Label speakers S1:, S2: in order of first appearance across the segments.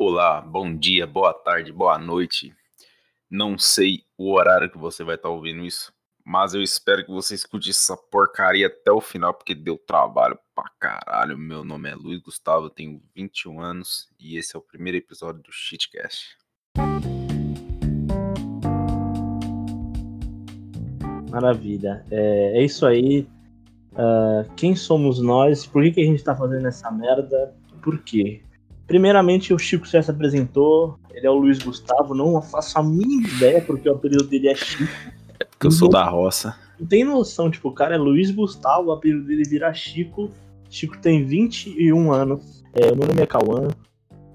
S1: Olá, bom dia, boa tarde, boa noite. Não sei o horário que você vai estar ouvindo isso, mas eu espero que você escute essa porcaria até o final, porque deu trabalho pra caralho. Meu nome é Luiz Gustavo, tenho 21 anos e esse é o primeiro episódio do Shitcast.
S2: Maravilha. É, é isso aí. Uh, quem somos nós? Por que, que a gente tá fazendo essa merda? Por quê? Primeiramente, o Chico já se apresentou. Ele é o Luiz Gustavo. Não faço a mínima ideia porque o apelido dele é Chico.
S1: É porque eu sou da roça.
S2: Não tem noção, tipo, o cara é Luiz Gustavo, o apelido dele vira Chico. Chico tem 21 anos. É, meu nome é Cauã.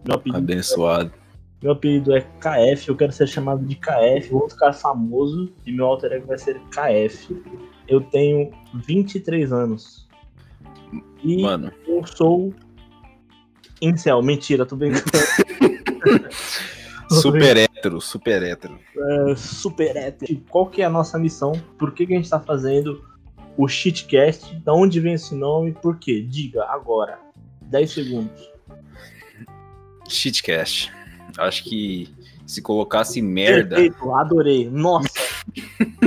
S1: Meu apelido Abençoado.
S2: É, meu apelido é KF, eu quero ser chamado de KF, vou ficar famoso e meu alter ego vai ser KF. Eu tenho 23 anos. E
S1: Mano.
S2: eu sou incel, mentira, tô brincando.
S1: super hétero, super hétero.
S2: É, super hétero. Qual que é a nossa missão? Por que, que a gente tá fazendo o Shitcast? Da onde vem esse nome? Por quê? Diga agora. 10 segundos.
S1: Shitcast. Acho que se colocasse merda.
S2: Perfeito, adorei. Nossa.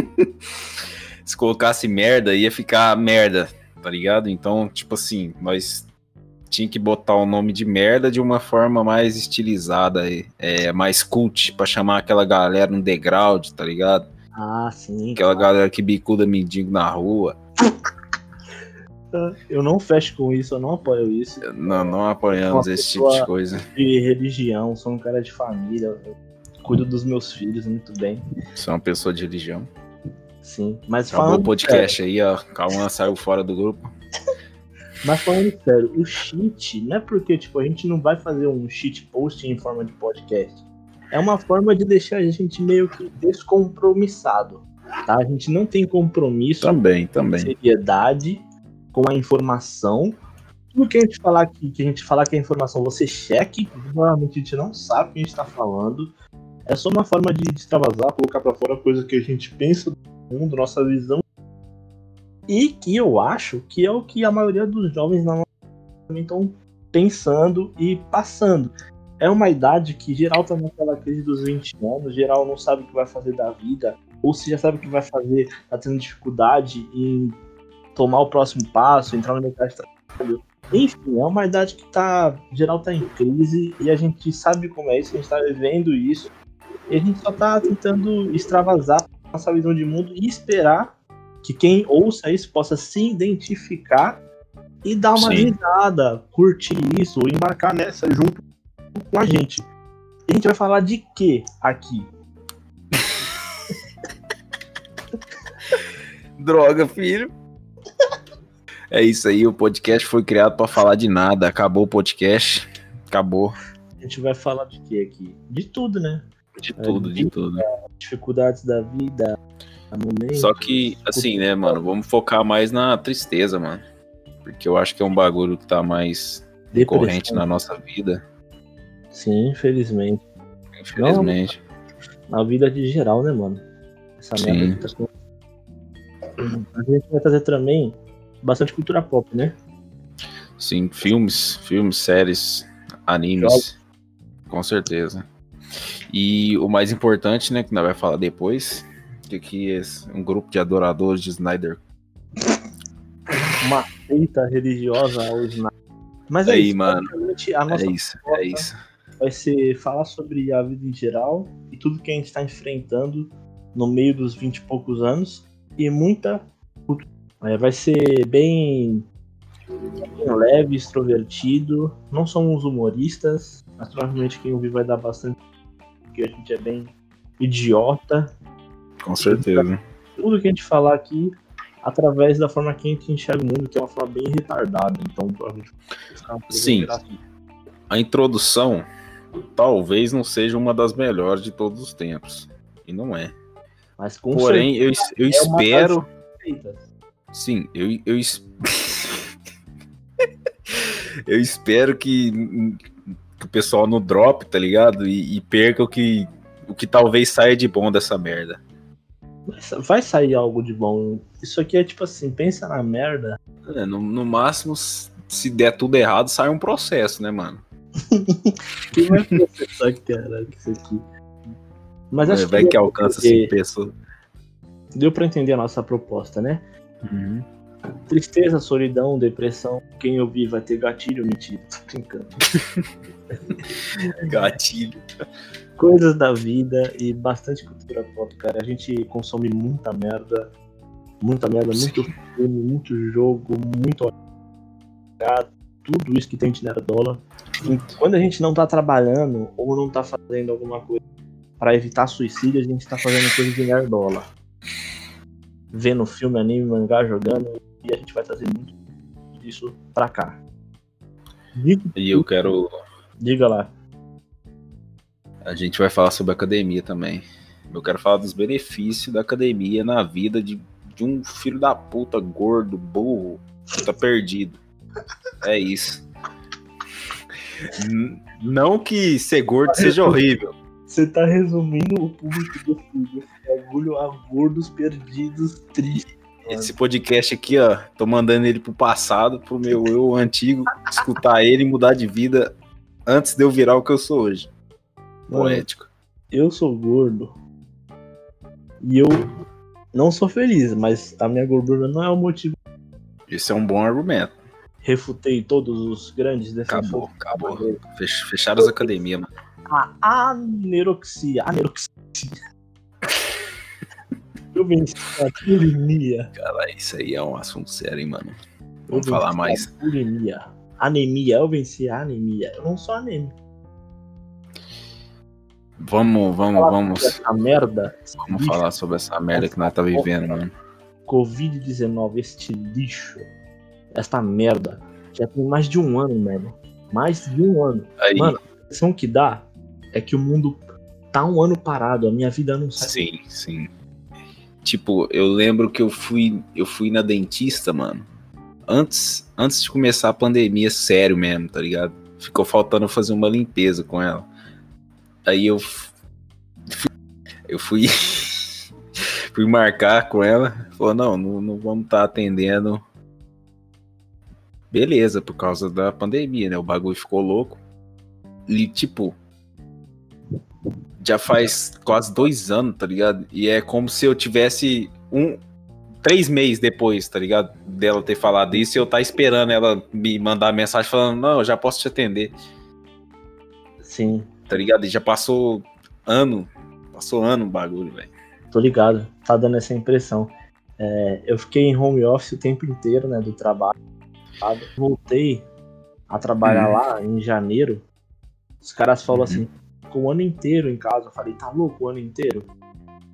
S1: se colocasse merda, ia ficar merda, tá ligado? Então, tipo assim, nós tinha que botar o nome de merda de uma forma mais estilizada, é, mais cult, pra chamar aquela galera no degrau, tá ligado?
S2: Ah, sim.
S1: Aquela claro. galera que bicuda mendigo na rua.
S2: Eu não fecho com isso, eu não apoio isso.
S1: Não, não apoiamos esse tipo de coisa.
S2: De religião, sou um cara de família, cuido dos meus filhos muito bem.
S1: Sou uma pessoa de religião.
S2: Sim, mas
S1: Acabou falando... o podcast aí, ó. Calma, saiu fora do grupo.
S2: Mas falando sério, o cheat não é porque tipo, a gente não vai fazer um cheat post em forma de podcast. É uma forma de deixar a gente meio que descompromissado. Tá? A gente não tem compromisso
S1: também, também.
S2: seriedade com a informação. Tudo que a gente falar aqui, que a gente falar que é informação, você cheque, provavelmente a gente não sabe o que a gente está falando. É só uma forma de extravasar, colocar para fora coisa que a gente pensa do mundo, nossa visão. E que eu acho que é o que a maioria dos jovens não estão pensando e passando. É uma idade que geral tá naquela crise dos 20 anos, geral não sabe o que vai fazer da vida, ou se já sabe o que vai fazer, tá tendo dificuldade em tomar o próximo passo, entrar no mercado de trabalho. Enfim, é uma idade que tá, geral tá em crise e a gente sabe como é isso, a gente tá vivendo isso. E a gente só tá tentando extravasar nossa visão de mundo e esperar que quem ouça isso possa se identificar e dar uma Sim. risada, curtir isso, embarcar nessa junto com a gente. E a gente vai falar de quê aqui?
S1: Droga, filho. É isso aí, o podcast foi criado para falar de nada. Acabou o podcast. Acabou.
S2: A gente vai falar de quê aqui? De tudo, né?
S1: De tudo, de, de tudo.
S2: Dificuldades da vida,
S1: momentos, Só que, assim, né, mano, vamos focar mais na tristeza, mano. Porque eu acho que é um bagulho que tá mais recorrente na nossa vida.
S2: Sim, infelizmente.
S1: Infelizmente.
S2: Não, na vida de geral, né, mano? Essa merda. Tá A gente vai trazer também bastante cultura pop, né?
S1: Sim, filmes, filmes, séries, animes, Jogos. com certeza. E o mais importante, né, que nós vai falar depois, que aqui é um grupo de adoradores de Snyder.
S2: Uma seita religiosa ao Snyder.
S1: Mas é Aí, isso, mano. A nossa é isso, é isso.
S2: Vai ser falar sobre a vida em geral e tudo que a gente está enfrentando no meio dos 20 e poucos anos e muita é, vai ser bem, bem, leve, extrovertido. Não somos humoristas, mas provavelmente quem ouvir vai dar bastante. Porque a gente é bem idiota.
S1: Com certeza.
S2: Tudo que a gente falar aqui através da forma que a gente enxerga o mundo, que é uma forma bem retardada. Então, provavelmente.
S1: Sim. A introdução talvez não seja uma das melhores de todos os tempos. E não é.
S2: Mas
S1: Porém, eu, eu é espero. Sim, eu, eu, eu espero que, que, o pessoal não drop, tá ligado? E, e, perca o que, o que talvez saia de bom dessa merda.
S2: Vai sair algo de bom. Isso aqui é tipo assim, pensa na merda.
S1: É, no, no máximo, se der tudo errado, sai um processo, né, mano?
S2: Quem vai processar, caralho, isso aqui? Mas acho
S1: vai
S2: que,
S1: que alcança 5 pessoas.
S2: deu pra entender a nossa proposta, né?
S1: Uhum.
S2: Tristeza, solidão, depressão. Quem ouvir vai ter gatilho, mentira. Tô brincando.
S1: Gatilho.
S2: Coisas da vida e bastante cultura pop, cara. A gente consome muita merda. Muita merda,
S1: Sim.
S2: muito filme, muito jogo, muito tudo isso que tem de nerdola. E quando a gente não tá trabalhando ou não tá fazendo alguma coisa pra evitar suicídio, a gente tá fazendo coisa de nerdola. Vendo filme, anime, mangá, jogando, e a gente vai trazer muito disso pra cá.
S1: E eu quero.
S2: Diga lá.
S1: A gente vai falar sobre academia também. Eu quero falar dos benefícios da academia na vida de, de um filho da puta gordo, burro, que tá perdido. É isso. Não que ser gordo seja horrível.
S2: Você tá resumindo o público do filme. Esse bagulho a gordos perdidos, tristes.
S1: Esse podcast aqui, ó, tô mandando ele pro passado, pro meu eu antigo, escutar ele e mudar de vida antes de eu virar o que eu sou hoje. Poético.
S2: eu sou gordo. E eu não sou feliz, mas a minha gordura não é o motivo.
S1: Esse é um bom argumento.
S2: Refutei todos os grandes defensores.
S1: Acabou, acabou. Fech- Fecharam as academias, mano.
S2: A aneroxia. Aneroxia. eu venci a bulimia.
S1: Cara, isso aí é um assunto sério, hein, mano. Vamos falar
S2: a
S1: mais.
S2: Bulimia. Anemia. Eu venci a anemia. Eu não sou anêmico.
S1: Vamos, vamos, vamos,
S2: Essa merda.
S1: vamos
S2: lixo,
S1: falar sobre essa merda que nós tá vivendo, mano.
S2: Covid-19, este lixo, esta merda, já tem mais de um ano, mano. Mais de um ano.
S1: Aí,
S2: Mano, a impressão que dá é que o mundo tá um ano parado, a minha vida não sai.
S1: sim, sim. Tipo, eu lembro que eu fui, eu fui na dentista, mano. Antes, antes de começar a pandemia, sério mesmo, tá ligado? Ficou faltando fazer uma limpeza com ela. Aí eu fui, eu fui fui marcar com ela. Falou, não, não, não vamos estar atendendo. Beleza, por causa da pandemia, né? O bagulho ficou louco. E, tipo, já faz quase dois anos, tá ligado? E é como se eu tivesse um. Três meses depois, tá ligado? Dela ter falado isso e eu tá esperando ela me mandar mensagem falando, não, eu já posso te atender,
S2: Sim,
S1: tá ligado? E já passou ano. Passou ano o bagulho, velho.
S2: tô ligado. Tá dando essa impressão. É, eu fiquei em home office o tempo inteiro, né, do trabalho. Voltei a trabalhar
S1: Uhum.
S2: lá em janeiro. Os caras falam
S1: Uhum.
S2: assim, ficou o ano inteiro em casa. Eu falei, tá louco o ano inteiro?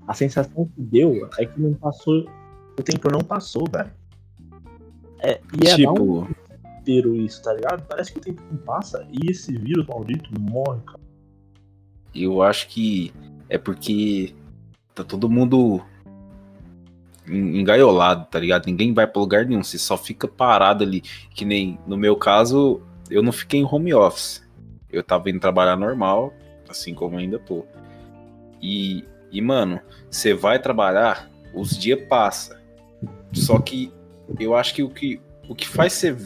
S2: A sensação que deu é que não passou. O tempo não passou, velho. É, e é dar um
S1: tipo,
S2: inteiro isso, tá ligado? Parece que o tempo não passa e esse vírus maldito morre, cara.
S1: Eu acho que é porque tá todo mundo en- engaiolado, tá ligado? Ninguém vai pra lugar nenhum, você só fica parado ali. Que nem no meu caso, eu não fiquei em home office. Eu tava indo trabalhar normal, assim como ainda tô. E, e mano, você vai trabalhar, os dias passam. Só que eu acho que o que, o que faz você.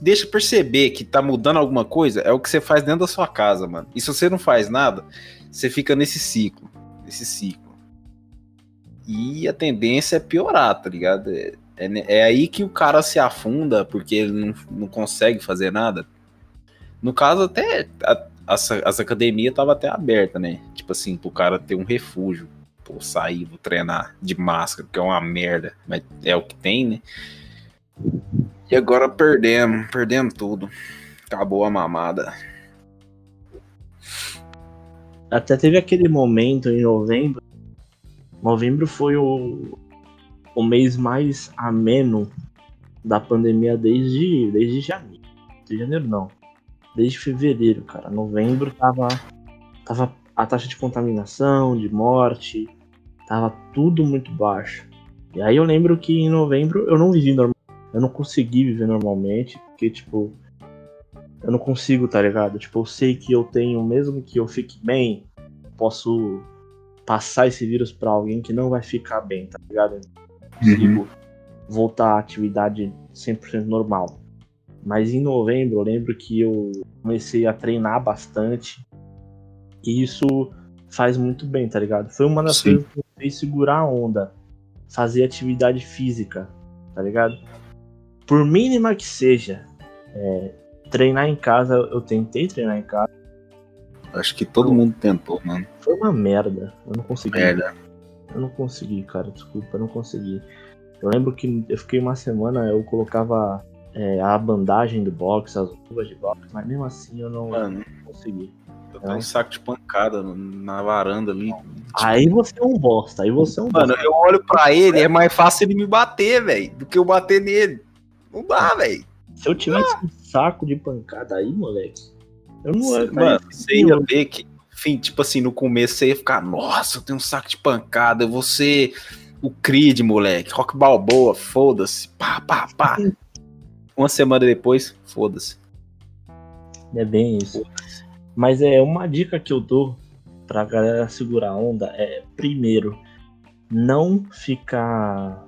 S1: Deixa perceber que tá mudando alguma coisa é o que você faz dentro da sua casa, mano. E se você não faz nada, você fica nesse ciclo. Nesse ciclo. E a tendência é piorar, tá ligado? É, é, é aí que o cara se afunda porque ele não, não consegue fazer nada. No caso, até a- as, as academias estavam até abertas, né? Tipo assim, pro cara ter um refúgio. Pô, sair, vou treinar de máscara, que é uma merda. Mas é o que tem, né? E agora perdemos, perdemos tudo. Acabou a mamada.
S2: Até teve aquele momento em novembro. Novembro foi o, o mês mais ameno da pandemia desde, desde janeiro. De janeiro não. Desde fevereiro, cara. Novembro tava, tava a taxa de contaminação, de morte, tava tudo muito baixo. E aí eu lembro que em novembro eu não vivi normal. Eu não consegui viver normalmente, porque, tipo, eu não consigo, tá ligado? Tipo, eu sei que eu tenho, mesmo que eu fique bem, posso passar esse vírus pra alguém que não vai ficar bem, tá ligado? Eu consigo voltar à atividade 100% normal. Mas em novembro eu lembro que eu comecei a treinar bastante. E isso faz muito bem, tá ligado? Foi uma das Sim. coisas que me fez segurar a onda. Fazer atividade física, tá ligado? Por mínima que seja. É, treinar em casa, eu tentei treinar em casa.
S1: Acho que todo mundo tentou, mano.
S2: Foi uma merda. Eu não consegui.
S1: Merda.
S2: Eu não consegui, cara. Desculpa, eu não consegui. Eu lembro que eu fiquei uma semana, eu colocava é, a bandagem do box, as luvas de box, mas mesmo assim eu não,
S1: Mano,
S2: consegui.
S1: Eu tenho um saco de pancada na varanda ali.
S2: Aí você é um bosta, aí você é um
S1: Mano,
S2: bosta.
S1: eu olho pra ele, é mais fácil ele me bater, velho, do que eu bater nele. Não dá, velho.
S2: Se eu tivesse ah. um saco de pancada aí, moleque, eu não
S1: ia. Mano, você ia ver que, enfim, tipo assim, no começo você ia ficar, nossa, eu tenho um saco de pancada, eu vou ser o Creed, moleque, Rock Balboa, foda-se, pá, pá, pá. Uma semana depois, foda-se.
S2: É bem isso. Mas é uma dica que eu dou pra galera segurar a onda é, primeiro, não ficar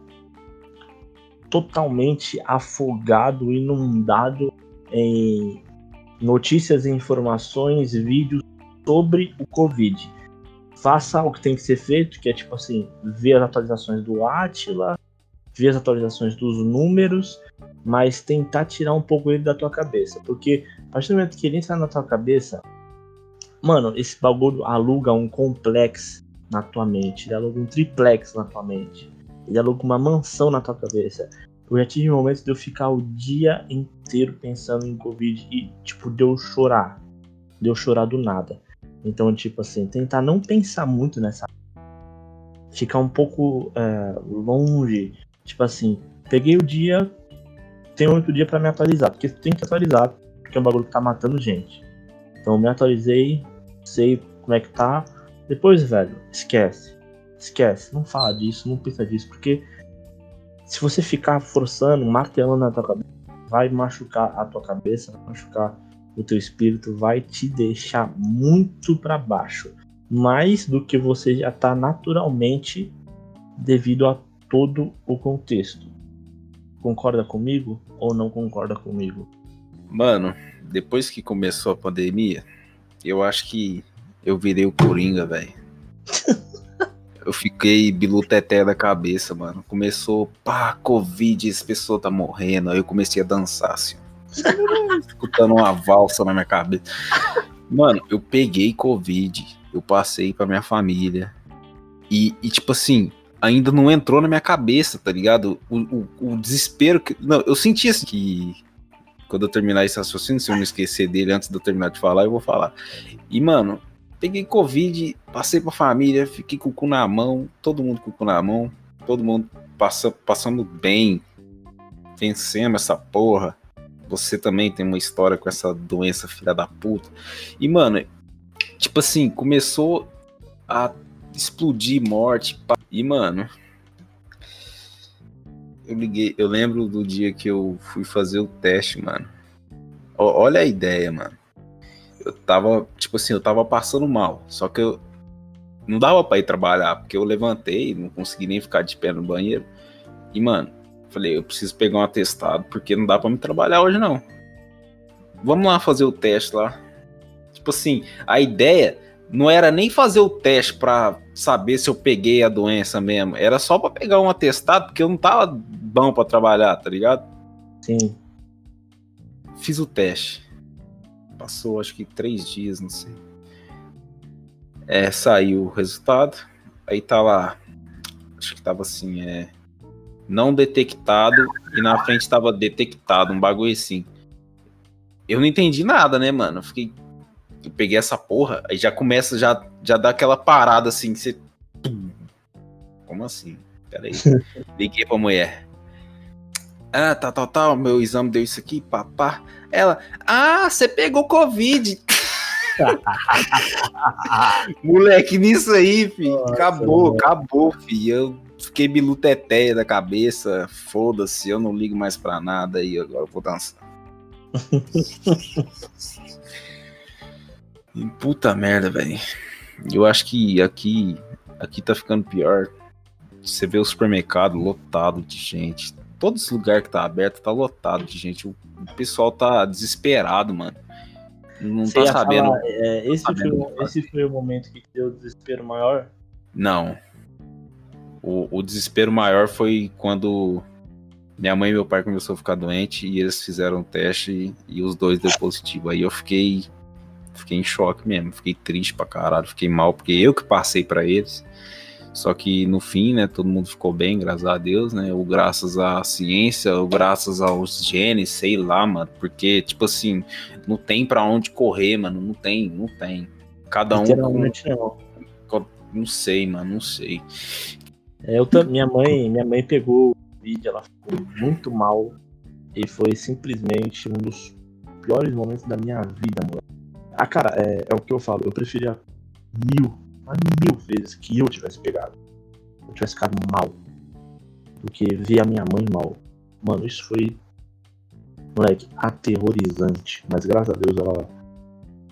S2: totalmente afogado, inundado em notícias, informações, vídeos sobre o Covid. Faça o que tem que ser feito, que é tipo assim, ver as atualizações do Atila, ver as atualizações dos números, mas tentar tirar um pouco ele da tua cabeça. Porque a partir do momento que ele entra na tua cabeça, mano, esse bagulho aluga um complexo na tua mente, ele aluga um triplex na tua mente, ele aluga uma mansão na tua cabeça. Eu já tive momentos de eu ficar o dia inteiro pensando em Covid e, tipo, de eu chorar. De eu chorar do nada. Então, tipo assim, tentar não pensar muito nessa. Ficar um pouco é, longe. Tipo assim, peguei o dia, tenho outro dia para me atualizar. Porque tem que atualizar, porque é um bagulho que tá matando gente. Então, me atualizei, sei como é que tá. Depois, velho, esquece. Esquece. Não fala disso, não pensa disso, porque se você ficar forçando, martelando na tua cabeça, vai machucar a tua cabeça, vai machucar o teu espírito, vai te deixar muito para baixo, mais do que você já tá naturalmente devido a todo o contexto. Concorda comigo ou não concorda comigo?
S1: Mano, depois que começou a pandemia, eu acho que eu virei o Coringa, velho. eu fiquei biluteté da cabeça, mano. Começou, pá, Covid, esse pessoa tá morrendo. Aí eu comecei a dançar, assim. escutando uma valsa na minha cabeça. Mano, eu peguei Covid, eu passei pra minha família. E, e tipo assim, ainda não entrou na minha cabeça, tá ligado? O, o, o desespero que. Não, eu senti assim que. Quando eu terminar esse raciocínio, se eu não esquecer dele antes de eu terminar de falar, eu vou falar. E, mano, Peguei Covid, passei pra família, fiquei com o cu na mão, todo mundo com o cu na mão, todo mundo passa, passando bem, vencendo essa porra. Você também tem uma história com essa doença, filha da puta. E, mano, tipo assim, começou a explodir morte. E, mano, eu liguei, eu lembro do dia que eu fui fazer o teste, mano. olha a ideia, mano eu tava, tipo assim, eu tava passando mal. Só que eu não dava pra ir trabalhar, porque eu levantei, não consegui nem ficar de pé no banheiro. E, mano, falei, eu preciso pegar um atestado, porque não dá pra me trabalhar hoje, não. Vamos lá fazer o teste lá. Tipo assim, a ideia não era nem fazer o teste pra saber se eu peguei a doença mesmo. Era só pra pegar um atestado, porque eu não tava bom pra trabalhar, tá ligado?
S2: Sim.
S1: Fiz o teste passou acho que três dias, não sei. É, saiu o resultado. Aí tá lá. Acho que tava assim, é. Não detectado. E na frente tava detectado, um bagulho assim. Eu não entendi nada, né, mano? Eu fiquei. Eu peguei essa porra, aí já começa, já, já dá aquela parada assim, você. Como assim? Peraí. Liguei pra mulher. Ah, tá, tá, tal, meu exame deu isso aqui, papá. Ela, ah, você pegou Covid. Moleque, nisso aí, filho. Nossa, acabou, mano. acabou, filho. Eu fiquei biluteteia da cabeça. Foda-se, eu não ligo mais pra nada e agora eu vou dançar. Puta merda, velho. Eu acho que aqui, aqui tá ficando pior. Você vê o supermercado lotado de gente todos os lugares que tá aberto tá lotado de gente. O, o pessoal tá desesperado, mano. Não
S2: Você
S1: tá sabendo.
S2: falar, é, esse,
S1: tá
S2: foi,
S1: sabendo que
S2: esse foi o momento que deu o desespero maior?
S1: Não. O, o desespero maior foi quando minha mãe e meu pai começaram a ficar doente e eles fizeram o teste e, e os dois deu positivo. Aí eu fiquei fiquei em choque mesmo, fiquei triste pra caralho, fiquei mal porque eu que passei pra eles. Só que no fim, né, todo mundo ficou bem, graças a Deus, né? Ou graças à ciência, ou graças aos genes, sei lá, mano. Porque, tipo assim, não tem pra onde correr, mano. Não tem, não tem. Cada um
S2: Literalmente não.
S1: Não sei, mano, não sei.
S2: É, eu minha mãe, minha mãe pegou o vídeo, ela ficou muito mal e foi simplesmente um dos piores momentos da minha vida, mano. Ah, cara, é, é o que eu falo, eu preferia mil, mas mil vezes que eu tivesse pegado, eu tivesse ficado mal, do que ver a minha mãe mal. Mano, isso foi, moleque, aterrorizante, mas graças a Deus ela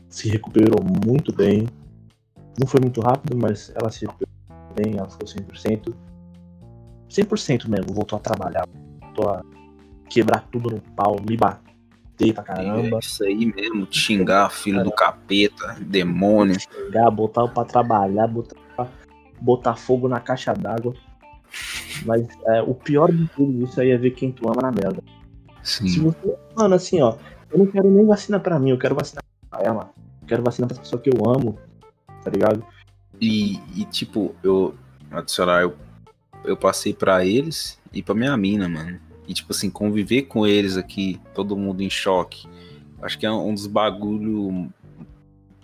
S2: se recuperou muito bem. Não foi muito rápido, mas ela se recuperou bem, ela ficou 100%. 100% mesmo, voltou a trabalhar, voltou a quebrar tudo no pau, me bater pra caramba,
S1: É isso aí mesmo, xingar, filho do capeta, demônio.
S2: pegar, botar pra trabalhar, botar, botar fogo na caixa d'água. Mas é, o pior de tudo isso aí é ver quem tu ama na merda. Se
S1: Sim.
S2: você, mano, assim, ó, eu não quero nem vacina pra mim, eu quero vacina pra ela. Eu quero vacina pra pessoa que eu amo, tá ligado?
S1: E, e, tipo, eu adicionar, eu, eu passei pra eles e pra minha mina, mano. E tipo assim, conviver com eles aqui, todo mundo em choque. Acho que é um dos bagulho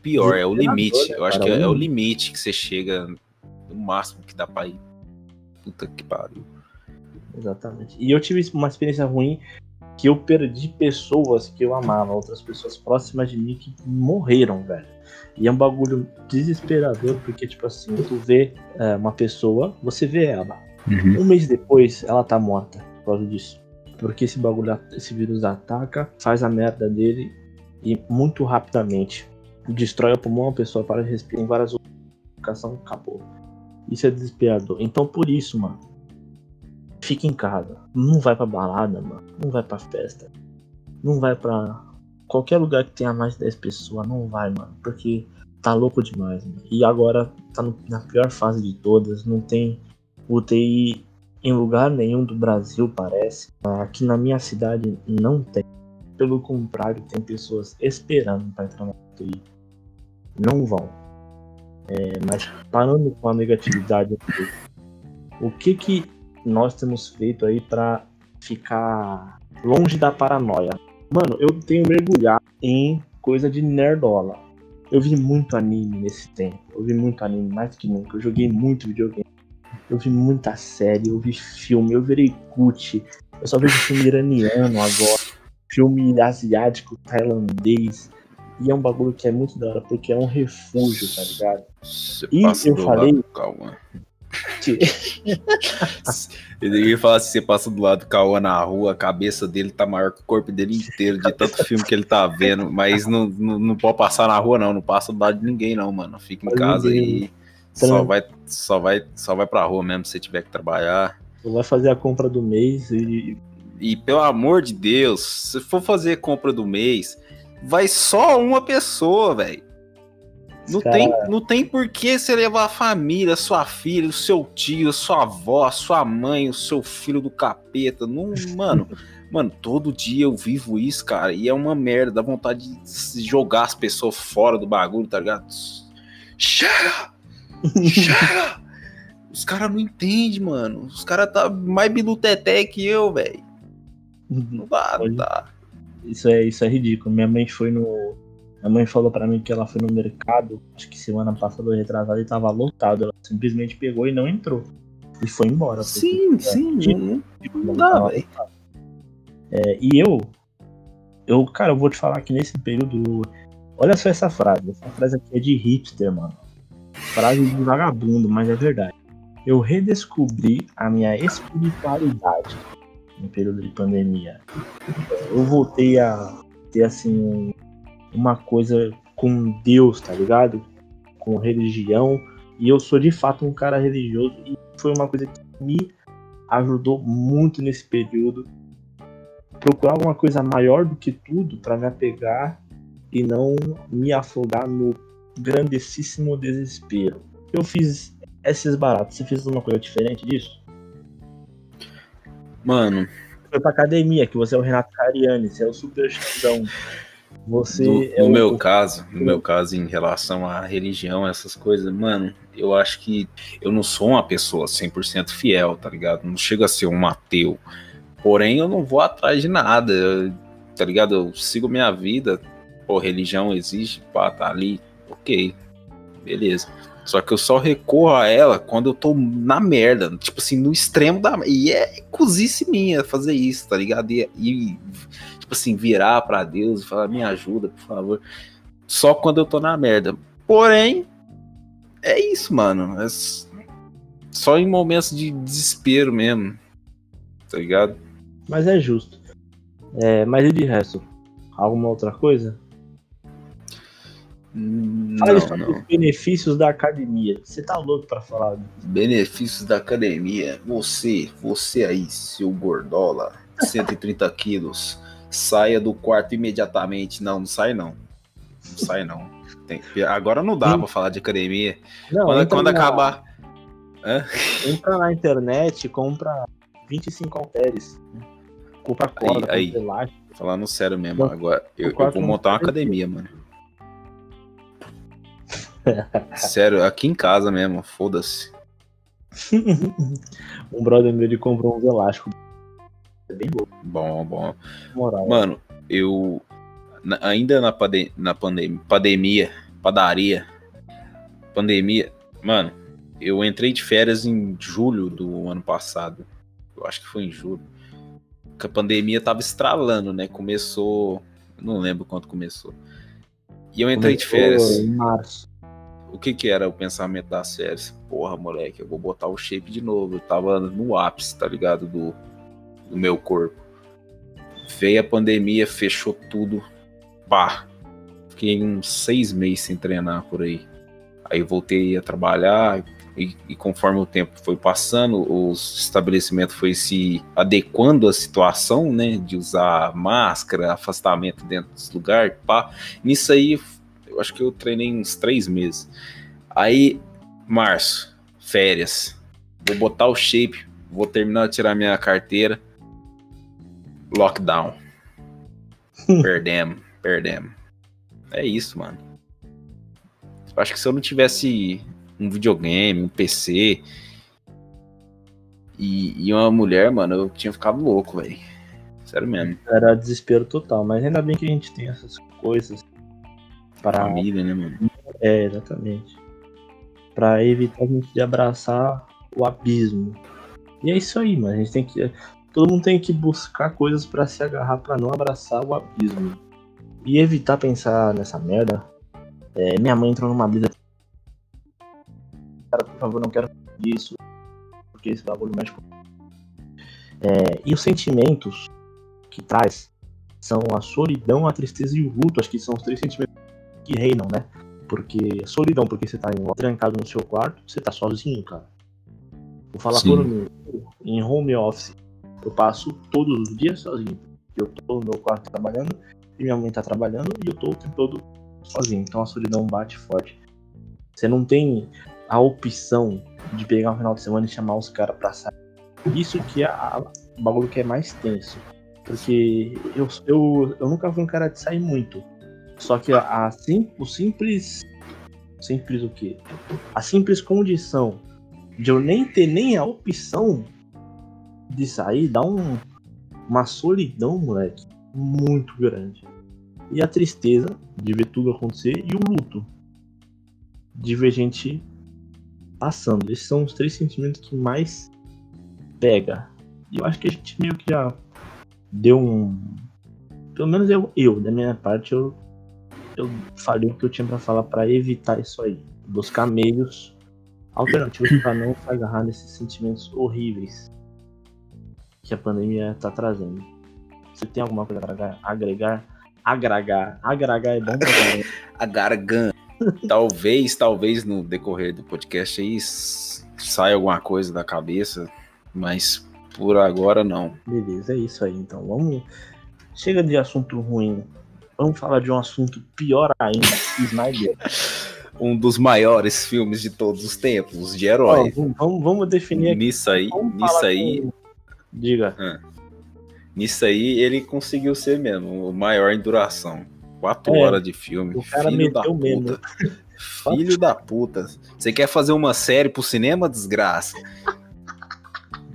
S1: pior, é o limite. Eu acho que é, é o limite que você chega no máximo que dá pra ir. Puta que pariu.
S2: Exatamente. E eu tive uma experiência ruim que eu perdi pessoas que eu amava, outras pessoas próximas de mim que morreram, velho. E é um bagulho desesperador, porque, tipo assim, tu vê é, uma pessoa, você vê ela. Um mês depois, ela tá morta causa disso. Porque esse bagulho, esse vírus ataca, faz a merda dele e muito rapidamente destrói o pulmão, a pessoa para de respirar em várias outras acabou. Isso é desesperador. Então, por isso, mano, fica em casa. Não vai pra balada, mano. Não vai pra festa. Não vai pra qualquer lugar que tenha mais de 10 pessoas. Não vai, mano. Porque tá louco demais, mano. E agora tá no- na pior fase de todas. Não tem UTI em lugar nenhum do Brasil, parece. Aqui na minha cidade não tem. Pelo contrário, tem pessoas esperando pra entrar na UTI. Não vão. É, mas parando com a negatividade o que que nós temos feito aí pra ficar longe da paranoia? Mano, eu tenho mergulhado em coisa de nerdola. Eu vi muito anime nesse tempo. Eu vi muito anime, mais que nunca. Eu joguei muito videogame. Eu vi muita série, eu vi filme, eu virei cut. Eu só vejo filme iraniano agora. Filme asiático, tailandês. E é um bagulho que é muito da hora, porque é um refúgio, tá ligado?
S1: Você
S2: E
S1: passa
S2: eu
S1: do
S2: falei-
S1: lado.
S2: Que-
S1: Eu ia falar se você passa do lado do Cauã na rua, a cabeça dele tá maior que o corpo dele inteiro, de tanto filme que ele tá vendo. Mas não, não, não pode passar na rua, não. Não passa do lado de ninguém, não, mano. Fica em casa
S2: ninguém.
S1: e só vai, só, vai, só vai pra rua mesmo se tiver que trabalhar.
S2: Vai fazer a compra do mês e.
S1: E pelo amor de Deus, se for fazer compra do mês, vai só uma pessoa, velho. Não,
S2: Cara-
S1: tem, não tem por que você levar a família, sua filha, o seu tio, sua avó, a sua mãe, o seu filho do capeta. Não, mano, mano, todo dia eu vivo isso, cara, e é uma merda, dá vontade de se jogar as pessoas fora do bagulho, tá ligado? Chega! Chega! Os caras não entendem, mano. Os caras tá mais biluteté que eu, velho. Não dá, não dá.
S2: Isso é, isso é ridículo. Minha mãe foi no. Minha mãe falou pra mim que ela foi no mercado, acho que semana passada ou retrasada, e tava lotado. Ela simplesmente pegou e não entrou. E foi embora.
S1: Sim,
S2: é,
S1: sim,
S2: tipo,
S1: não,
S2: tipo,
S1: não dá, velho.
S2: É, e eu. Eu, cara, eu vou te falar que nesse período. Olha só essa frase. Essa frase aqui é de hipster, mano. Frase de vagabundo, mas é verdade. Eu redescobri a minha espiritualidade no período de pandemia. Eu voltei a ter assim uma coisa com Deus, tá ligado? Com religião. E eu sou de fato um cara religioso e foi uma coisa que me ajudou muito nesse período. Procurar alguma coisa maior do que tudo para me apegar e não me afogar no grandíssimo desespero. Eu fiz esses baratos. Você fez alguma coisa diferente disso?
S1: Mano.
S2: Foi pra academia, que você é o Renato Cariani, você é o super chão. Você
S1: no,
S2: é
S1: no
S2: o...
S1: meu caso, no meu caso, em relação à religião, essas coisas, mano, eu acho que eu não sou uma pessoa 100% fiel, tá ligado? Não chego a ser um ateu. Porém, eu não vou atrás de nada, tá ligado? Eu sigo minha vida. Pô, religião existe, pá, tá ali, ok, beleza. Só que eu só recorro a ela quando eu tô na merda, tipo assim, no extremo da. E é cozice minha fazer isso, tá ligado? E, e tipo assim, virar para Deus e falar, me ajuda, por favor. Só quando eu tô na merda. Porém, é isso, mano. É só em momentos de desespero mesmo. Tá ligado?
S2: Mas é justo. É, mas e de resto? Alguma outra coisa? Fale sobre
S1: Não,
S2: os benefícios da academia. Você tá louco pra falar disso?
S1: Benefícios da academia. Você, você aí, seu gordola, 130 quilos, saia do quarto imediatamente. Não, não sai não. Não sai não. Tem- agora não dá pra falar de academia.
S2: Não,
S1: Quando, quando
S2: na-
S1: acabar. Hã?
S2: Entra na internet e compra 25 halteres. Compra corda,
S1: aí.
S2: compra elástico.
S1: Falando sério mesmo, agora eu, eu vou montar uma academia, mano. Sério, aqui em casa mesmo, foda-se.
S2: um brother meu ele comprou uns elásticos. É bem bom,
S1: Bom, bom.
S2: moral.
S1: Mano, eu. na- ainda na, pade, na pandemia, pandemia, padaria, pandemia, mano, eu entrei de férias em julho do ano passado. Eu acho que foi em julho. Que a pandemia tava estralando, né? Começou. Não lembro quando começou. E eu entrei de
S2: Começou
S1: férias.
S2: Em março.
S1: O que que era o pensamento das férias? Porra, moleque, eu vou botar o shape de novo. Eu tava no ápice, tá ligado? Do, do meu corpo. Veio a pandemia, fechou tudo. Pá. Fiquei uns seis meses sem treinar por aí. Aí voltei a trabalhar e, e conforme o tempo foi passando, os estabelecimentos foi se adequando à situação, né? De usar máscara, afastamento dentro dos lugares, pá. Nisso aí, acho que eu treinei uns três meses. Aí, março, férias. Vou botar o shape, vou terminar de tirar minha carteira. Lockdown. perdemos, perdemos. É isso, mano. Acho que se eu não tivesse um videogame, um PC e, e uma mulher, mano, eu tinha ficado louco, velho. Sério mesmo.
S2: Era desespero total, mas ainda bem que a gente tem essas coisas para
S1: Família, né, mano?
S2: É, exatamente. Pra evitar a gente de abraçar o abismo. E é isso aí, mano. A gente tem que. Todo mundo tem que buscar coisas pra se agarrar pra não abraçar o abismo. E evitar pensar nessa merda. É, minha mãe entrou numa brisa. Cara, por favor, não quero isso. Porque esse bagulho mexe com. É, e os sentimentos que traz são a solidão, a tristeza e o luto. Acho que são os três sentimentos que reinam, né? Porque solidão, porque você tá trancado no seu quarto, você tá sozinho, cara. Vou falar
S1: Sim.
S2: por mim. Em home office, eu passo todos os dias sozinho. Eu tô no meu quarto trabalhando, e minha mãe tá trabalhando, e eu tô o tempo todo sozinho. Então a solidão bate forte. Você não tem a opção de pegar um final de semana e chamar os caras pra sair. Isso que é a- o bagulho que é mais tenso. Porque eu, eu, eu nunca fui um cara de sair muito. Só que a, sim- o simples. Simples o quê? A simples condição de eu nem ter nem a opção de sair dá um, uma solidão, moleque, muito grande. E a tristeza de ver tudo acontecer e o luto de ver gente passando. Esses são os três sentimentos que mais pega. E eu acho que a gente meio que já deu um. Pelo menos eu, eu da minha parte, eu, eu falei o que eu tinha pra falar pra evitar isso aí. Buscar meios alternativos pra não se agarrar nesses sentimentos horríveis que a pandemia tá trazendo. Você tem alguma coisa pra agregar? Agregar. Agregar é bom pra caramba.
S1: a garganta. talvez, talvez no decorrer do podcast aí saia alguma coisa da cabeça, mas por agora não.
S2: Beleza, é isso aí. Então vamos. Chega de assunto ruim. Vamos falar de um assunto pior ainda. Snyder.
S1: Um dos maiores filmes de todos os tempos, de herói.
S2: Ó, vamos, vamos definir aqui.
S1: Nisso aí, nisso aí,
S2: com- Diga.
S1: nisso aí ele conseguiu ser mesmo o maior em duração. Quatro
S2: É,
S1: horas de filme.
S2: o cara
S1: Filho da puta.
S2: mesmo.
S1: Filho da puta. Você quer fazer uma série pro cinema, desgraça?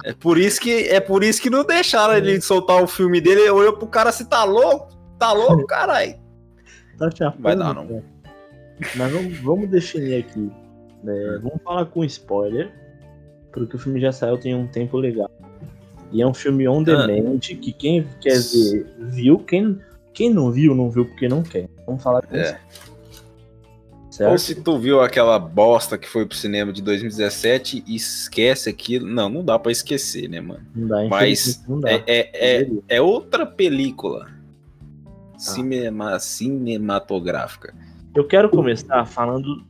S1: É por isso que é por isso que não deixaram ele soltar o filme dele. Ele olhou pro cara se tá louco, tá louco, caralho.
S2: Tá chapando,
S1: Vai dar, não.
S2: cara. Mas vamos, vamos definir aqui. né? Vamos falar com spoiler. Porque o filme já saiu tem um tempo legal. E é um filme on demand que quem quer ver, viu. Quem, quem não viu, não viu porque não quer. Vamos falar com
S1: É.
S2: spoiler.
S1: Ou
S2: Certo?
S1: se tu viu aquela bosta que foi pro cinema de 2017 e esquece aquilo. Não, não dá pra esquecer, né, mano?
S2: Não dá,
S1: Mas
S2: não dá.
S1: É, é, é, é outra película. Cinema, cinematográfica.
S2: Eu quero começar falando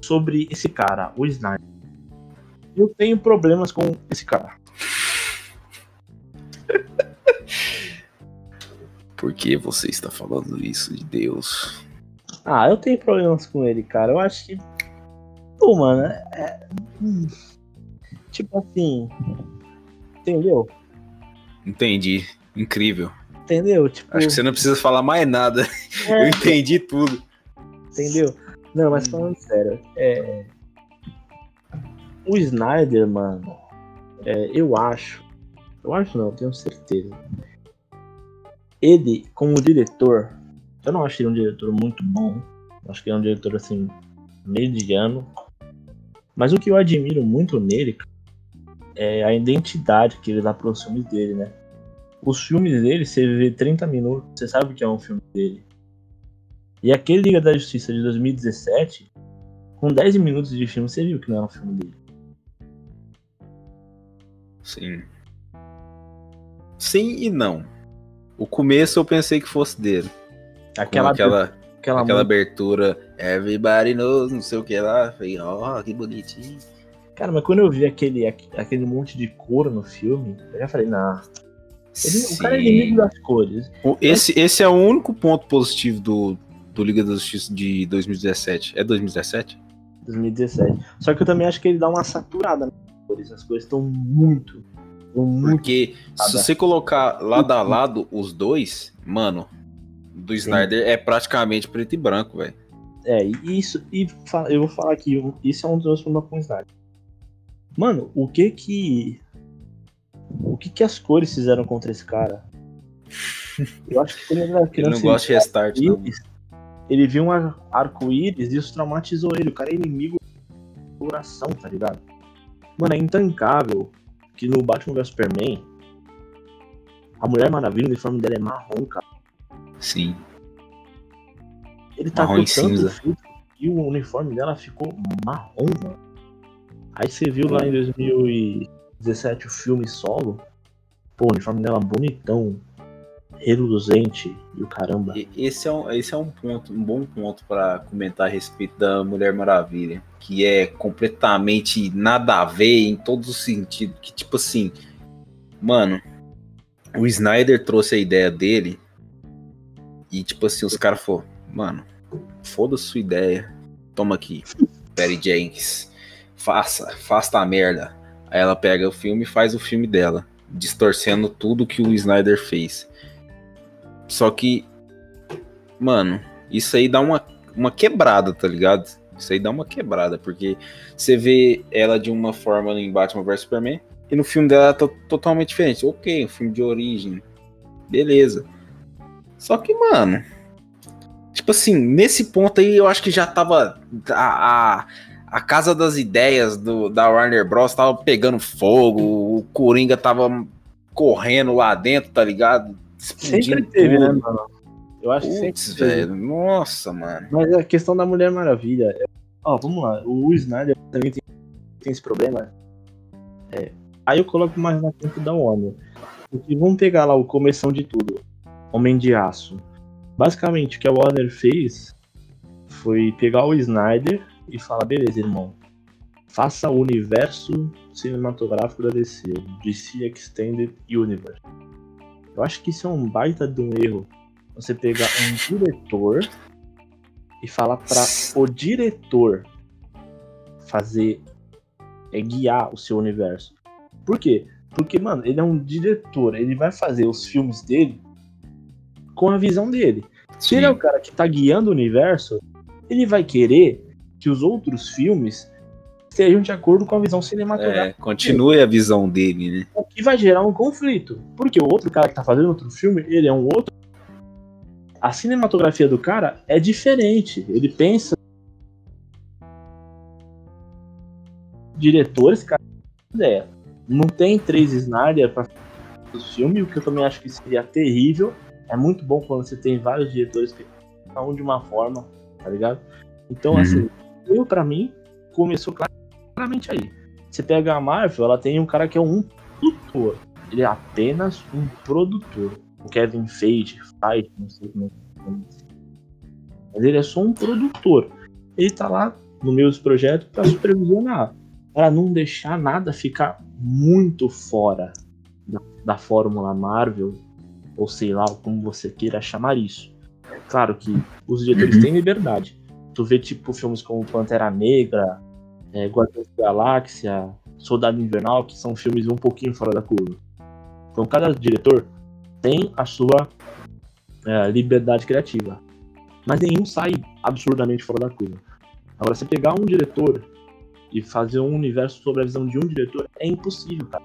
S2: sobre esse cara, o Snyder. Eu tenho problemas com esse cara.
S1: Por que você está falando isso de Deus?
S2: Ah, eu tenho problemas com ele, cara. Eu acho que. Pô, mano, é. hum, Tipo assim. Entendeu?
S1: Entendi. Incrível.
S2: Entendeu? Tipo.
S1: Acho que você não precisa falar mais nada. Eu
S2: é,
S1: entendi tudo.
S2: entendeu? Não, mas falando sério, é. O Snyder, mano, é, eu acho. Eu acho não, eu tenho certeza. Ele, como diretor, eu não acho ele um diretor muito bom. Eu acho que ele é um diretor assim, mediano. Mas o que eu admiro muito nele cara, é a identidade que ele dá para os filmes dele, né? Os filmes dele, você vê 30 minutos, você sabe que é um filme dele. E aquele Liga da Justiça de 2017, com 10 minutos de filme, você viu que não é um filme dele.
S1: Sim. Sim e não. O começo eu pensei que fosse dele.
S2: Aquela,
S1: aquela,
S2: aquela,
S1: aquela abertura Everybody knows, não sei o que lá. Falei, ó, que bonitinho.
S2: Cara, mas quando eu vi aquele, aque- aquele monte de cor no filme, eu já falei, nah. Ele, o cara é inimigo das cores.
S1: Esse, esse é o único ponto positivo do, do Liga da Justiça de 2017. É 2017?
S2: 2017. Só que eu também acho que ele dá uma saturada nas cores. As cores estão muito.
S1: Porque se você colocar lado a lado os dois, mano, do Snyder é praticamente preto e branco, velho.
S2: É, e isso. E eu vou falar aqui, isso é um dos meus problemas com o Snyder. Mano, o que que. O que que as cores fizeram contra esse cara? Eu acho que quando ele era
S1: Ele
S2: criança.
S1: não gosta de restart, não.
S2: Ele viu um ar- arco-íris e isso traumatizou ele. O cara é inimigo do coração, tá ligado? Mano, é intancável que no Batman vs Superman a Mulher Maravilha, o uniforme dela é marrom, cara.
S1: Sim.
S2: Ele tá
S1: e
S2: com
S1: cinza.
S2: filtro e o uniforme dela ficou marrom, mano. Aí você viu lá em 2017 o filme solo. Pô, o uniforme dela bonitão, reluzente e o caramba.
S1: Esse é um, esse é um ponto, um bom ponto pra comentar a respeito da Mulher Maravilha, que é completamente nada a ver em todos os sentidos, que tipo assim, mano, o Snyder trouxe a ideia dele e tipo assim, os caras falaram, mano, foda sua ideia, toma aqui, Perry Jenkins, faça, faça a merda. Aí ela pega o filme e faz o filme dela, distorcendo tudo que o Snyder fez. Só que, mano, isso aí dá uma, uma quebrada, tá ligado? Isso aí dá uma quebrada, porque você vê ela de uma forma em Batman vs Superman e no filme dela tá totalmente diferente. Ok, um filme de origem, beleza. Só que, mano, tipo assim, nesse ponto aí eu acho que já tava. A, a, a casa das ideias do, da Warner Bros. tava pegando fogo, o Coringa tava correndo lá dentro, tá ligado?
S2: Sempre
S1: Explodindo
S2: teve, né,
S1: tudo.
S2: mano? Eu acho que
S1: Putz,
S2: sempre teve.
S1: velho. Nossa, mano.
S2: Mas a questão da Mulher Maravilha. é- Ó, vamos lá. O Snyder também tem, tem esse problema. É, aí eu coloco mais na conta da Warner. Porque vamos pegar lá o começão de tudo. Homem de Aço. Basicamente, o que a Warner fez foi pegar o Snyder e falar: beleza, irmão. Faça o universo cinematográfico da DC, DC Extended Universe. Eu acho que isso é um baita de um erro. Você pegar um diretor e falar para o diretor fazer é guiar o seu universo. Por quê? Porque, mano, ele é um diretor, ele vai fazer os filmes dele com a visão dele. Se
S1: Sim.
S2: ele é o cara que tá guiando o universo, ele vai querer que os outros filmes estejam de acordo com a visão cinematográfica.
S1: É, continue a visão dele, né?
S2: O que vai gerar um conflito. Porque o outro cara que tá fazendo outro filme, ele é um outro. A cinematografia do cara é diferente. Ele pensa. Diretores, cara, ideia. Não tem três Snyder pra fazer o filme, o que eu também acho que seria terrível. É muito bom quando você tem vários diretores que um de uma forma, tá ligado? Então,
S1: Uhum.
S2: assim, eu, pra mim, começou claramente aí. Você pega a Marvel, ela tem um cara que é um produtor. Ele é apenas um produtor. O Kevin Feige faz, não sei como é isso. Mas ele é só um produtor. Ele tá lá no meio dos projetos para supervisionar. Para não deixar nada ficar muito fora da, da fórmula Marvel, ou sei lá, como você queira chamar isso. Claro que os diretores
S1: Uhum.
S2: têm liberdade. Tu vê tipo filmes como Pantera Negra, é, Guardiões da Galáxia, Soldado Invernal, que são filmes um pouquinho fora da curva. Então cada diretor tem a sua é, liberdade criativa. Mas nenhum sai absurdamente fora da curva. Agora, você pegar um diretor e fazer um universo sobre a visão de um diretor é impossível, cara.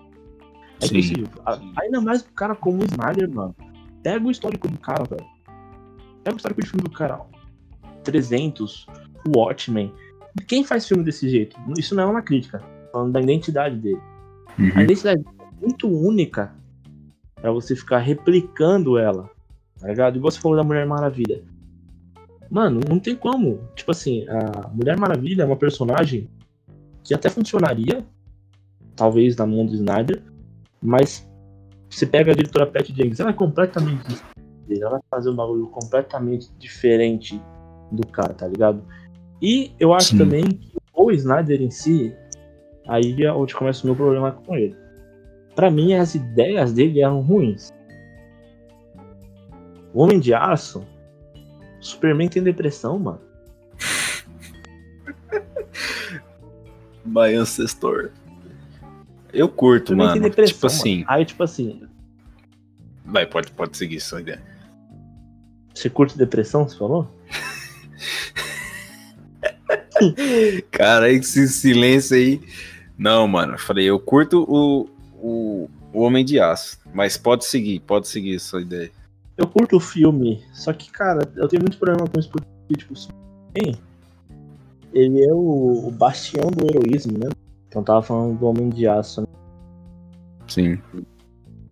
S2: É
S1: Sim.
S2: impossível. A- Ainda mais um cara como o Snyder, mano. Pega o histórico do cara, velho. Pega o histórico de filme do cara. Ó. 300, o Watchmen. Quem faz filme desse jeito? Isso não é uma crítica. Falando da identidade dele. A
S1: Uhum.
S2: identidade é muito única pra você ficar replicando ela. Tá ligado? Igual você falou da Mulher Maravilha. Mano, não tem como. Tipo assim, a Mulher Maravilha é uma personagem que até funcionaria, talvez na mão do Snyder, mas você pega a diretora Pat Jenkins, ela é completamente diferente. Ela vai fazer um bagulho completamente diferente do cara, tá ligado? E eu acho
S1: Sim.
S2: também que o Snyder em si, aí é onde começa o meu problema com ele. Pra mim, as ideias dele eram ruins. O Homem de Aço, Superman tem depressão, mano.
S1: My Ancestor. Eu curto,
S2: Superman
S1: mano.
S2: tem depressão.
S1: tipo
S2: mano.
S1: assim.
S2: Aí, tipo assim,
S1: Vai, pode, pode seguir sua ideia.
S2: você curte depressão, você falou?
S1: Cara, esse silêncio aí. Não, mano. Eu falei, eu curto o, o, o Homem de Aço. Mas pode seguir, pode seguir sua ideia.
S2: Eu curto o filme, só que, cara, eu tenho muito problema com isso porque, tipo, o Superman, ele é o, o bastião do heroísmo, né? Então tava falando do Homem de Aço, né?
S1: Sim.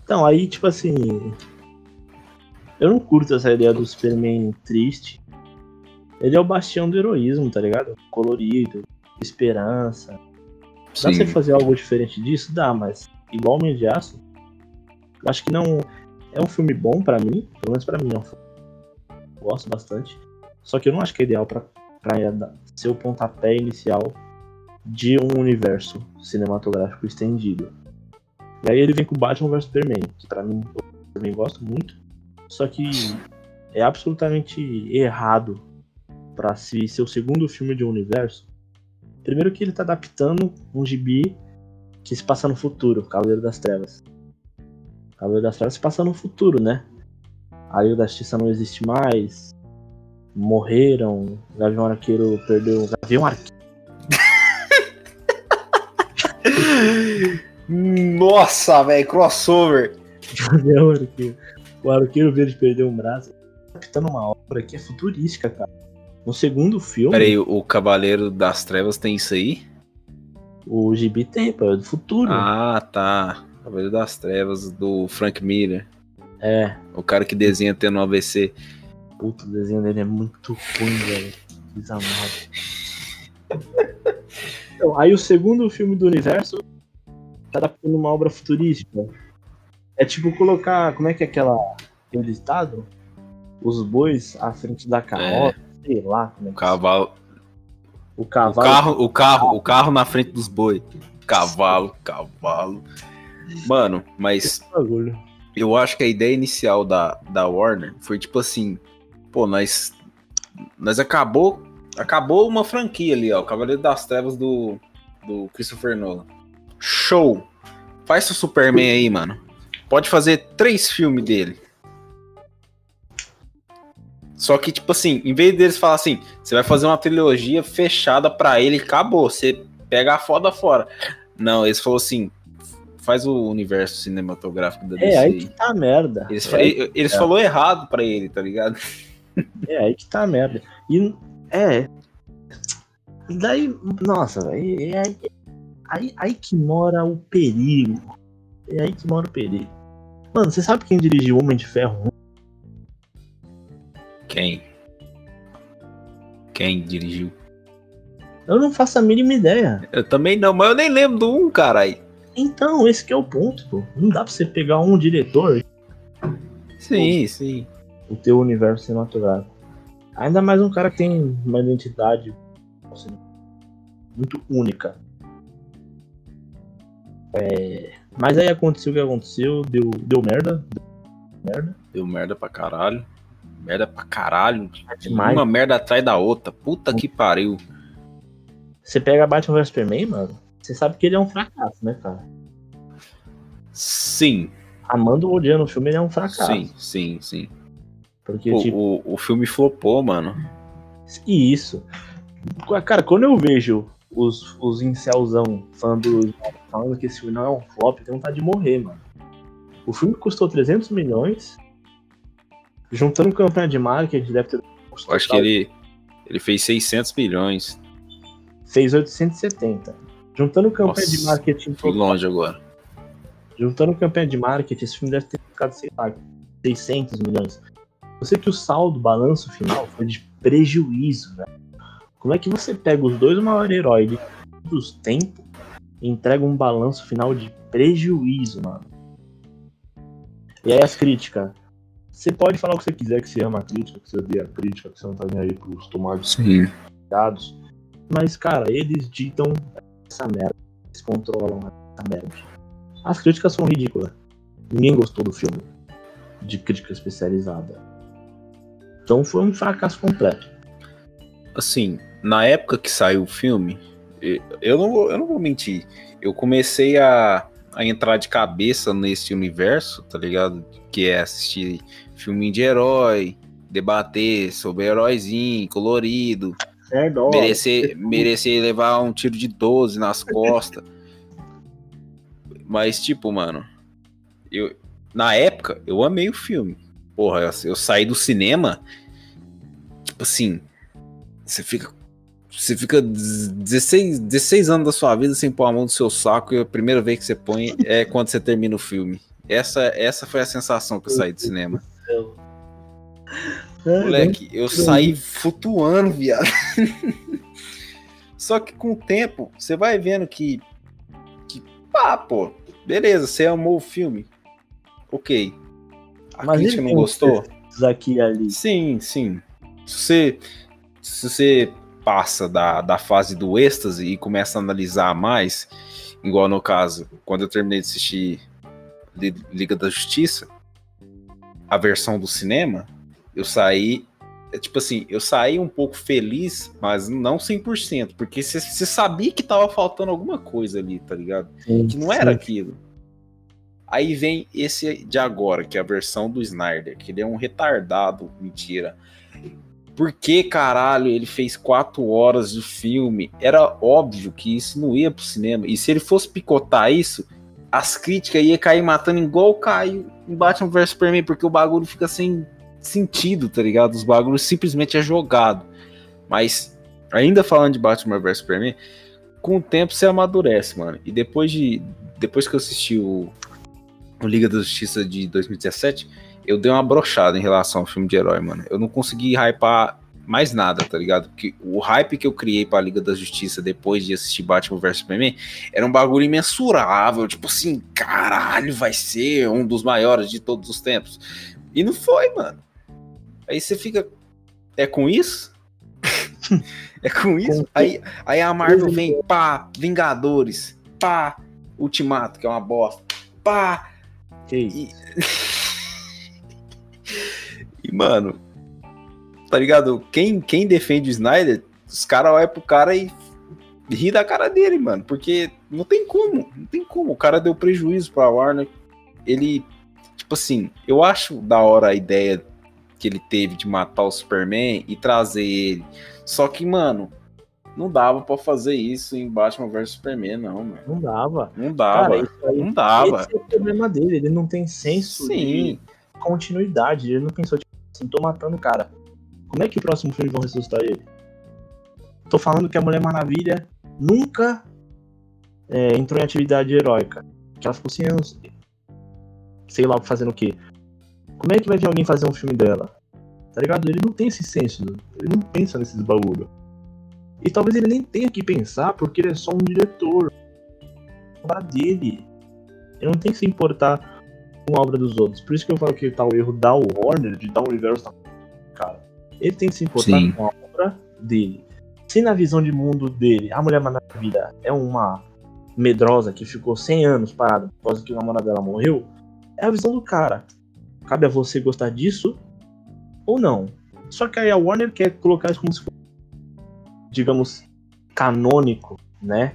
S2: Então, aí, tipo assim. Eu não curto essa ideia do Superman triste. Ele é o bastião do heroísmo, tá ligado? Colorido, esperança. Dá pra você fazer algo diferente disso? Dá, mas igual Homem de Aço, eu acho que não. É um filme bom pra mim, pelo menos pra mim é um filme. Gosto bastante. Só que eu não acho que é ideal pra, pra dar- ser o pontapé inicial de um universo cinematográfico estendido. E aí ele vem com Batman vs Superman, que pra mim eu também gosto muito. Só que é absolutamente errado pra se ser o segundo filme de um universo. Primeiro que ele tá adaptando um gibi que se passa no futuro, Cavaleiro das Trevas. Cavaleiro das Trevas se passa no futuro, né? A Liga da Justiça não existe mais. Morreram. O Gavião Arqueiro perdeu. O Gavião Arqueiro.
S1: Nossa, velho, crossover.
S2: Gavião Arqueiro. O Arqueiro Verde perdeu um braço. Adaptando uma obra que é futurística, cara. No segundo filme,
S1: Peraí, o Cavaleiro das Trevas tem isso aí?
S2: o gibi tem, pô, é do futuro.
S1: Ah, tá. Cavaleiro das Trevas do Frank Miller.
S2: É.
S1: O cara que desenha tendo um AVC.
S2: Puta, o desenho dele é muito ruim, velho. Desamado. Então, aí o segundo filme do universo tá adaptando uma obra futurística. É tipo colocar. Como é que é aquela. Aquele ditado? Os bois à frente da carroça. Sei lá como é
S1: O
S2: que
S1: cavalo.
S2: O
S1: O
S2: cavalo.
S1: carro, o carro, o carro na frente dos boi. cavalo, cavalo. Mano, mas eu acho que a ideia inicial da, da Warner foi tipo assim, pô, nós nós acabou acabou uma franquia ali, ó, o Cavaleiro das Trevas do do Christopher Nolan. Show. Faz seu Superman aí, mano. Pode fazer três filmes dele. Só que, tipo assim, em vez deles falar assim, você vai fazer uma trilogia fechada pra ele, acabou. Você pega a foda fora. Não, eles falaram assim, faz o universo cinematográfico da DC.
S2: É aí que tá a merda.
S1: Eles,
S2: é,
S1: fa- eles falou errado pra ele, tá ligado?
S2: é aí que tá a merda. E é. E daí, nossa, é aí, aí, aí que mora o perigo. É aí que mora o perigo. Mano, você sabe quem dirigiu Homem de Ferro 1?
S1: Quem? Quem dirigiu?
S2: Eu não faço a mínima ideia.
S1: Eu também não, mas eu nem lembro do um, caralho.
S2: Então, esse que é o ponto, pô. Não dá pra você pegar um diretor
S1: Sim, sim.
S2: o teu universo cinematográfico. Ainda mais um cara que tem uma identidade assim, muito única. É, Mas aí aconteceu o que aconteceu, deu, deu merda. Deu merda.
S1: Deu merda pra caralho. Merda pra caralho.
S2: demais.
S1: Uma merda atrás da outra. Puta que pariu.
S2: Você pega Batman vs Superman, mano, você sabe que ele é um fracasso, né, cara?
S1: Sim,
S2: Amando ou odiando o filme, ele é um fracasso.
S1: sim, sim, sim.
S2: Porque,
S1: O,
S2: tipo,
S1: o, o filme flopou, mano.
S2: e isso. Cara, quando eu vejo os, os incelzão falando, falando que esse filme não é um flop, tenho vontade de morrer, mano. O filme custou 300 milhões, juntando campanha de marketing, deve ter.
S1: Eu acho que ele, ele fez 600 milhões.
S2: Fez 870. Juntando campanha de
S1: Nossa,
S2: marketing
S1: Fui longe agora.
S2: Juntando campanha de marketing, esse filme deve ter ficado, sei lá, 600 milhões. Eu sei que o saldo, o balanço final foi de prejuízo, velho. Como é que você pega os dois maiores heróis de todos os tempos e entrega um balanço final de prejuízo, mano? E aí as críticas. Você pode falar o que você quiser, que você ama a crítica, que você odeia a crítica, que você não tá nem aí pros tomates
S1: Sim.
S2: dados. Mas, cara, eles ditam essa merda. Eles controlam essa merda. As críticas são ridículas. Ninguém gostou do filme. De crítica especializada. Então foi um fracasso completo.
S1: Assim, na época que saiu o filme, eu não vou, eu não vou mentir. Eu comecei a, a entrar de cabeça nesse universo, tá ligado? Que é assistir filminho de herói, debater sobre heróizinho, colorido,
S2: Certo,
S1: merecer, merecer levar um tiro de 12 nas costas. Mas, tipo, mano, eu, na época, eu amei o filme. Porra, eu, eu saí do cinema, tipo assim, você fica. Você fica 16, 16 anos da sua vida sem pôr a mão no seu saco e a primeira vez que você põe é quando você termina o filme. Essa, essa foi a sensação que eu saí do cinema. Moleque, eu saí flutuando, viado. Só que com o tempo, você vai vendo que. que pá, pô, beleza, você amou o filme. Ok. A
S2: Mas
S1: crítica não gostou?
S2: Aqui ali.
S1: Sim, sim. Se você, se você passa da, da fase do êxtase e começa a analisar mais, igual no caso, quando eu terminei de assistir Li- Liga da Justiça, a versão do cinema, eu saí. é Tipo assim, eu saí um pouco feliz, mas não 100%, porque você sabia que tava faltando alguma coisa ali, tá ligado? que não era aquilo. Aí vem esse de agora, que é a versão do Snyder, que ele é um retardado, mentira. Por que caralho ele fez quatro horas de filme? Era óbvio que isso não ia pro cinema. E se ele fosse picotar isso, as críticas iam cair matando igual caiu em Batman vs Superman, porque o bagulho fica sem sentido, tá ligado? Os bagulhos simplesmente é jogado. Mas, ainda falando de Batman vs Superman, com o tempo você amadurece, mano. E depois de. Depois que eu assisti o, o Liga da Justiça de 2017, eu dei uma brochada em relação ao filme de herói, mano. Eu não consegui hypar mais nada, tá ligado? Porque o hype que eu criei pra Liga da Justiça depois de assistir Batman vs Superman era um bagulho imensurável. Tipo assim, caralho, vai ser um dos maiores de todos os tempos. E não foi, mano. Aí você fica. É com isso? é com isso? Aí, aí a Marvel vem, pá, Vingadores. pá, Ultimato, que é uma bosta, pá.
S2: Que
S1: E, e mano, tá ligado? Quem, quem defende o Snyder, os caras olham pro cara e ri da cara dele, mano, porque não tem como, não tem como. O cara deu prejuízo pra Warner. Ele, tipo assim, eu acho da hora a ideia que ele teve de matar o Superman e trazer ele. Só que, mano, não dava pra fazer isso em Batman vs Superman, não, mano.
S2: Não dava.
S1: Não dava.
S2: Cara, aí,
S1: não dava.
S2: esse é o problema dele. Ele não tem senso
S1: Sim.
S2: de continuidade. Ele não pensou, tipo assim, tô matando o cara. Como é que o próximo filme vão ressuscitar ele? Tô falando que a Mulher Maravilha nunca é, entrou em atividade heróica. Que ela ficou 100 anos, sei lá, fazendo o quê. Como é que vai ver alguém fazer um filme dela? Tá ligado? Ele não tem esse senso. Ele não pensa nesses bagulho. E talvez ele nem tenha que pensar porque ele é só um diretor. A obra dele. Ele não tem que se importar com a obra dos outros. Por isso que eu falo que tá o erro da Warner, de dar o universo. Ele tem que se importar
S1: Sim.
S2: com a obra dele. Se na visão de mundo dele, a Mulher Maravilha é uma medrosa que ficou 100 anos parada por causa que o namorado dela morreu, é a visão do cara. Cabe a você gostar disso ou não. Só que aí a Warner quer colocar isso como se fosse, digamos, canônico, né?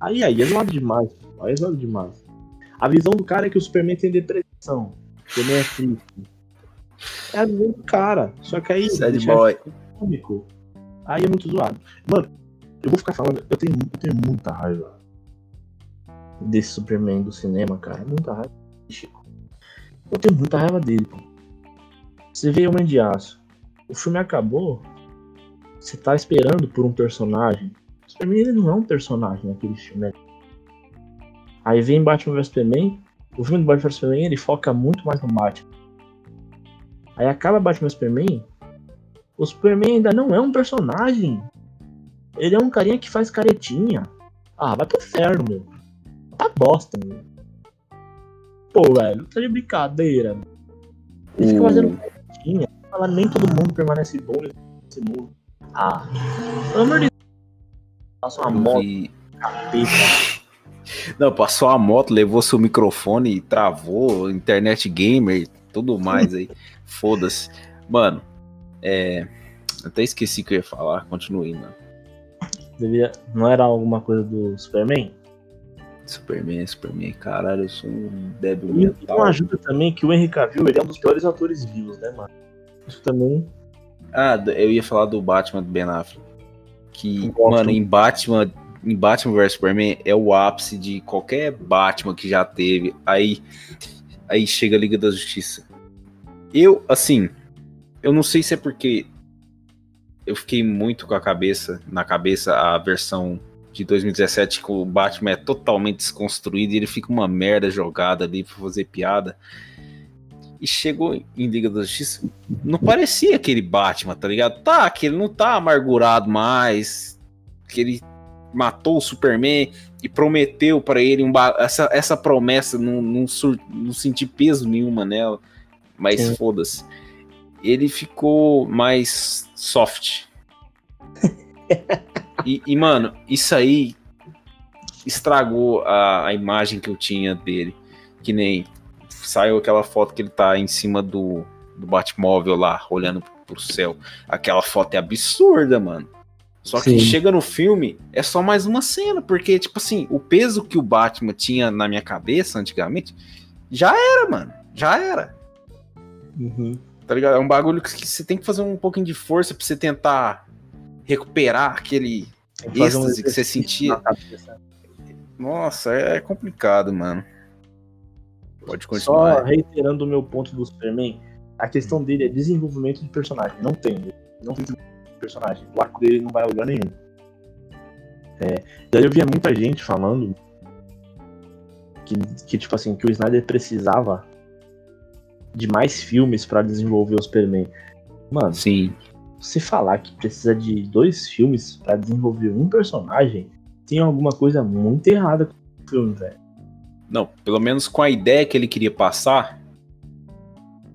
S2: Aí aí é zoado demais. Aí é zoado demais. A visão do cara é que o Superman tem depressão. Que ele é triste. É do cara. Só que aí.
S1: Sad boy.
S2: cômico. Aí é muito zoado. Mano, eu vou ficar falando. Eu tenho, eu tenho muita raiva desse Superman do cinema, cara. Muita raiva. Chico. Eu tenho muita raiva dele, pô. Você vê Homem de Aço. O filme acabou. Você tá esperando por um personagem. O Superman ele não é um personagem naquele filme. né? Aí vem Batman vs Superman. O filme do Batman vs Superman ele foca muito mais no Batman. Aí acaba Batman Superman. O Superman ainda não é um personagem. Ele é um carinha que faz caretinha. Ah, vai pro inferno, meu. Tá bosta, meu. Pô, velho, tá de brincadeira. meu. Ele fica fazendo caretinha. Fala, nem todo mundo permanece bom nesse mundo. Ah, pelo amor de Deus. Passa uma moto, capeta.
S1: Não, passou a moto, levou seu microfone, travou, internet gamer, tudo mais aí. Foda-se. Mano, é. Até esqueci o que eu ia falar, continue, mano.
S2: Devia... Não era alguma coisa do Superman?
S1: Superman, Superman, caralho, eu sou um débil
S2: E
S1: mental.
S2: não ajuda também que o Henry Cavill ele é um dos piores atores vivos, né, mano? Isso também.
S1: Ah, eu ia falar do Batman do Ben Affleck. Que, mano, em Batman, em Batman vs Superman é o ápice de qualquer Batman que já teve. Aí, aí chega a Liga da Justiça. Eu, assim, eu não sei se é porque eu fiquei muito com a cabeça, na cabeça, a versão de 2017 que o Batman é totalmente desconstruído e ele fica uma merda jogada ali pra fazer piada. E chegou em Liga da Justiça, não parecia aquele Batman, tá ligado? Tá, que ele não tá amargurado mais, que ele matou o Superman e prometeu pra ele um essa, essa promessa, não, não, não senti peso nenhuma nela, mas
S2: Sim.
S1: foda-se. Ele ficou mais soft. e, e, mano, isso aí estragou a, a imagem que eu tinha dele. Que nem saiu aquela foto que ele tá em cima do, do Batmóvel lá, olhando pro céu. Aquela foto é absurda, mano. Só que
S2: Sim.
S1: chega no filme, é só mais uma cena, porque, tipo assim, o peso que o Batman tinha na minha cabeça antigamente, já era, mano. Já era.
S2: Uhum.
S1: Tá ligado? É um bagulho que você tem que fazer um pouquinho de força pra você tentar recuperar aquele
S2: fazer um
S1: êxtase que você sentia.
S2: cabeça.
S1: Nossa, é complicado, mano. Pode
S2: Só
S1: continuar.
S2: reiterando o meu ponto do Superman, a questão dele é desenvolvimento de personagem. Não tem. Não tem desenvolvimento de personagem. O arco dele não vai a lugar nenhum. É, daí eu via muita gente falando que, que, tipo assim, que o Snyder precisava de mais filmes pra desenvolver o Superman. Mano,
S1: Sim.
S2: se falar que precisa de dois filmes pra desenvolver um personagem, tem alguma coisa muito errada com o filme, velho.
S1: Não, pelo menos com a ideia que ele queria passar.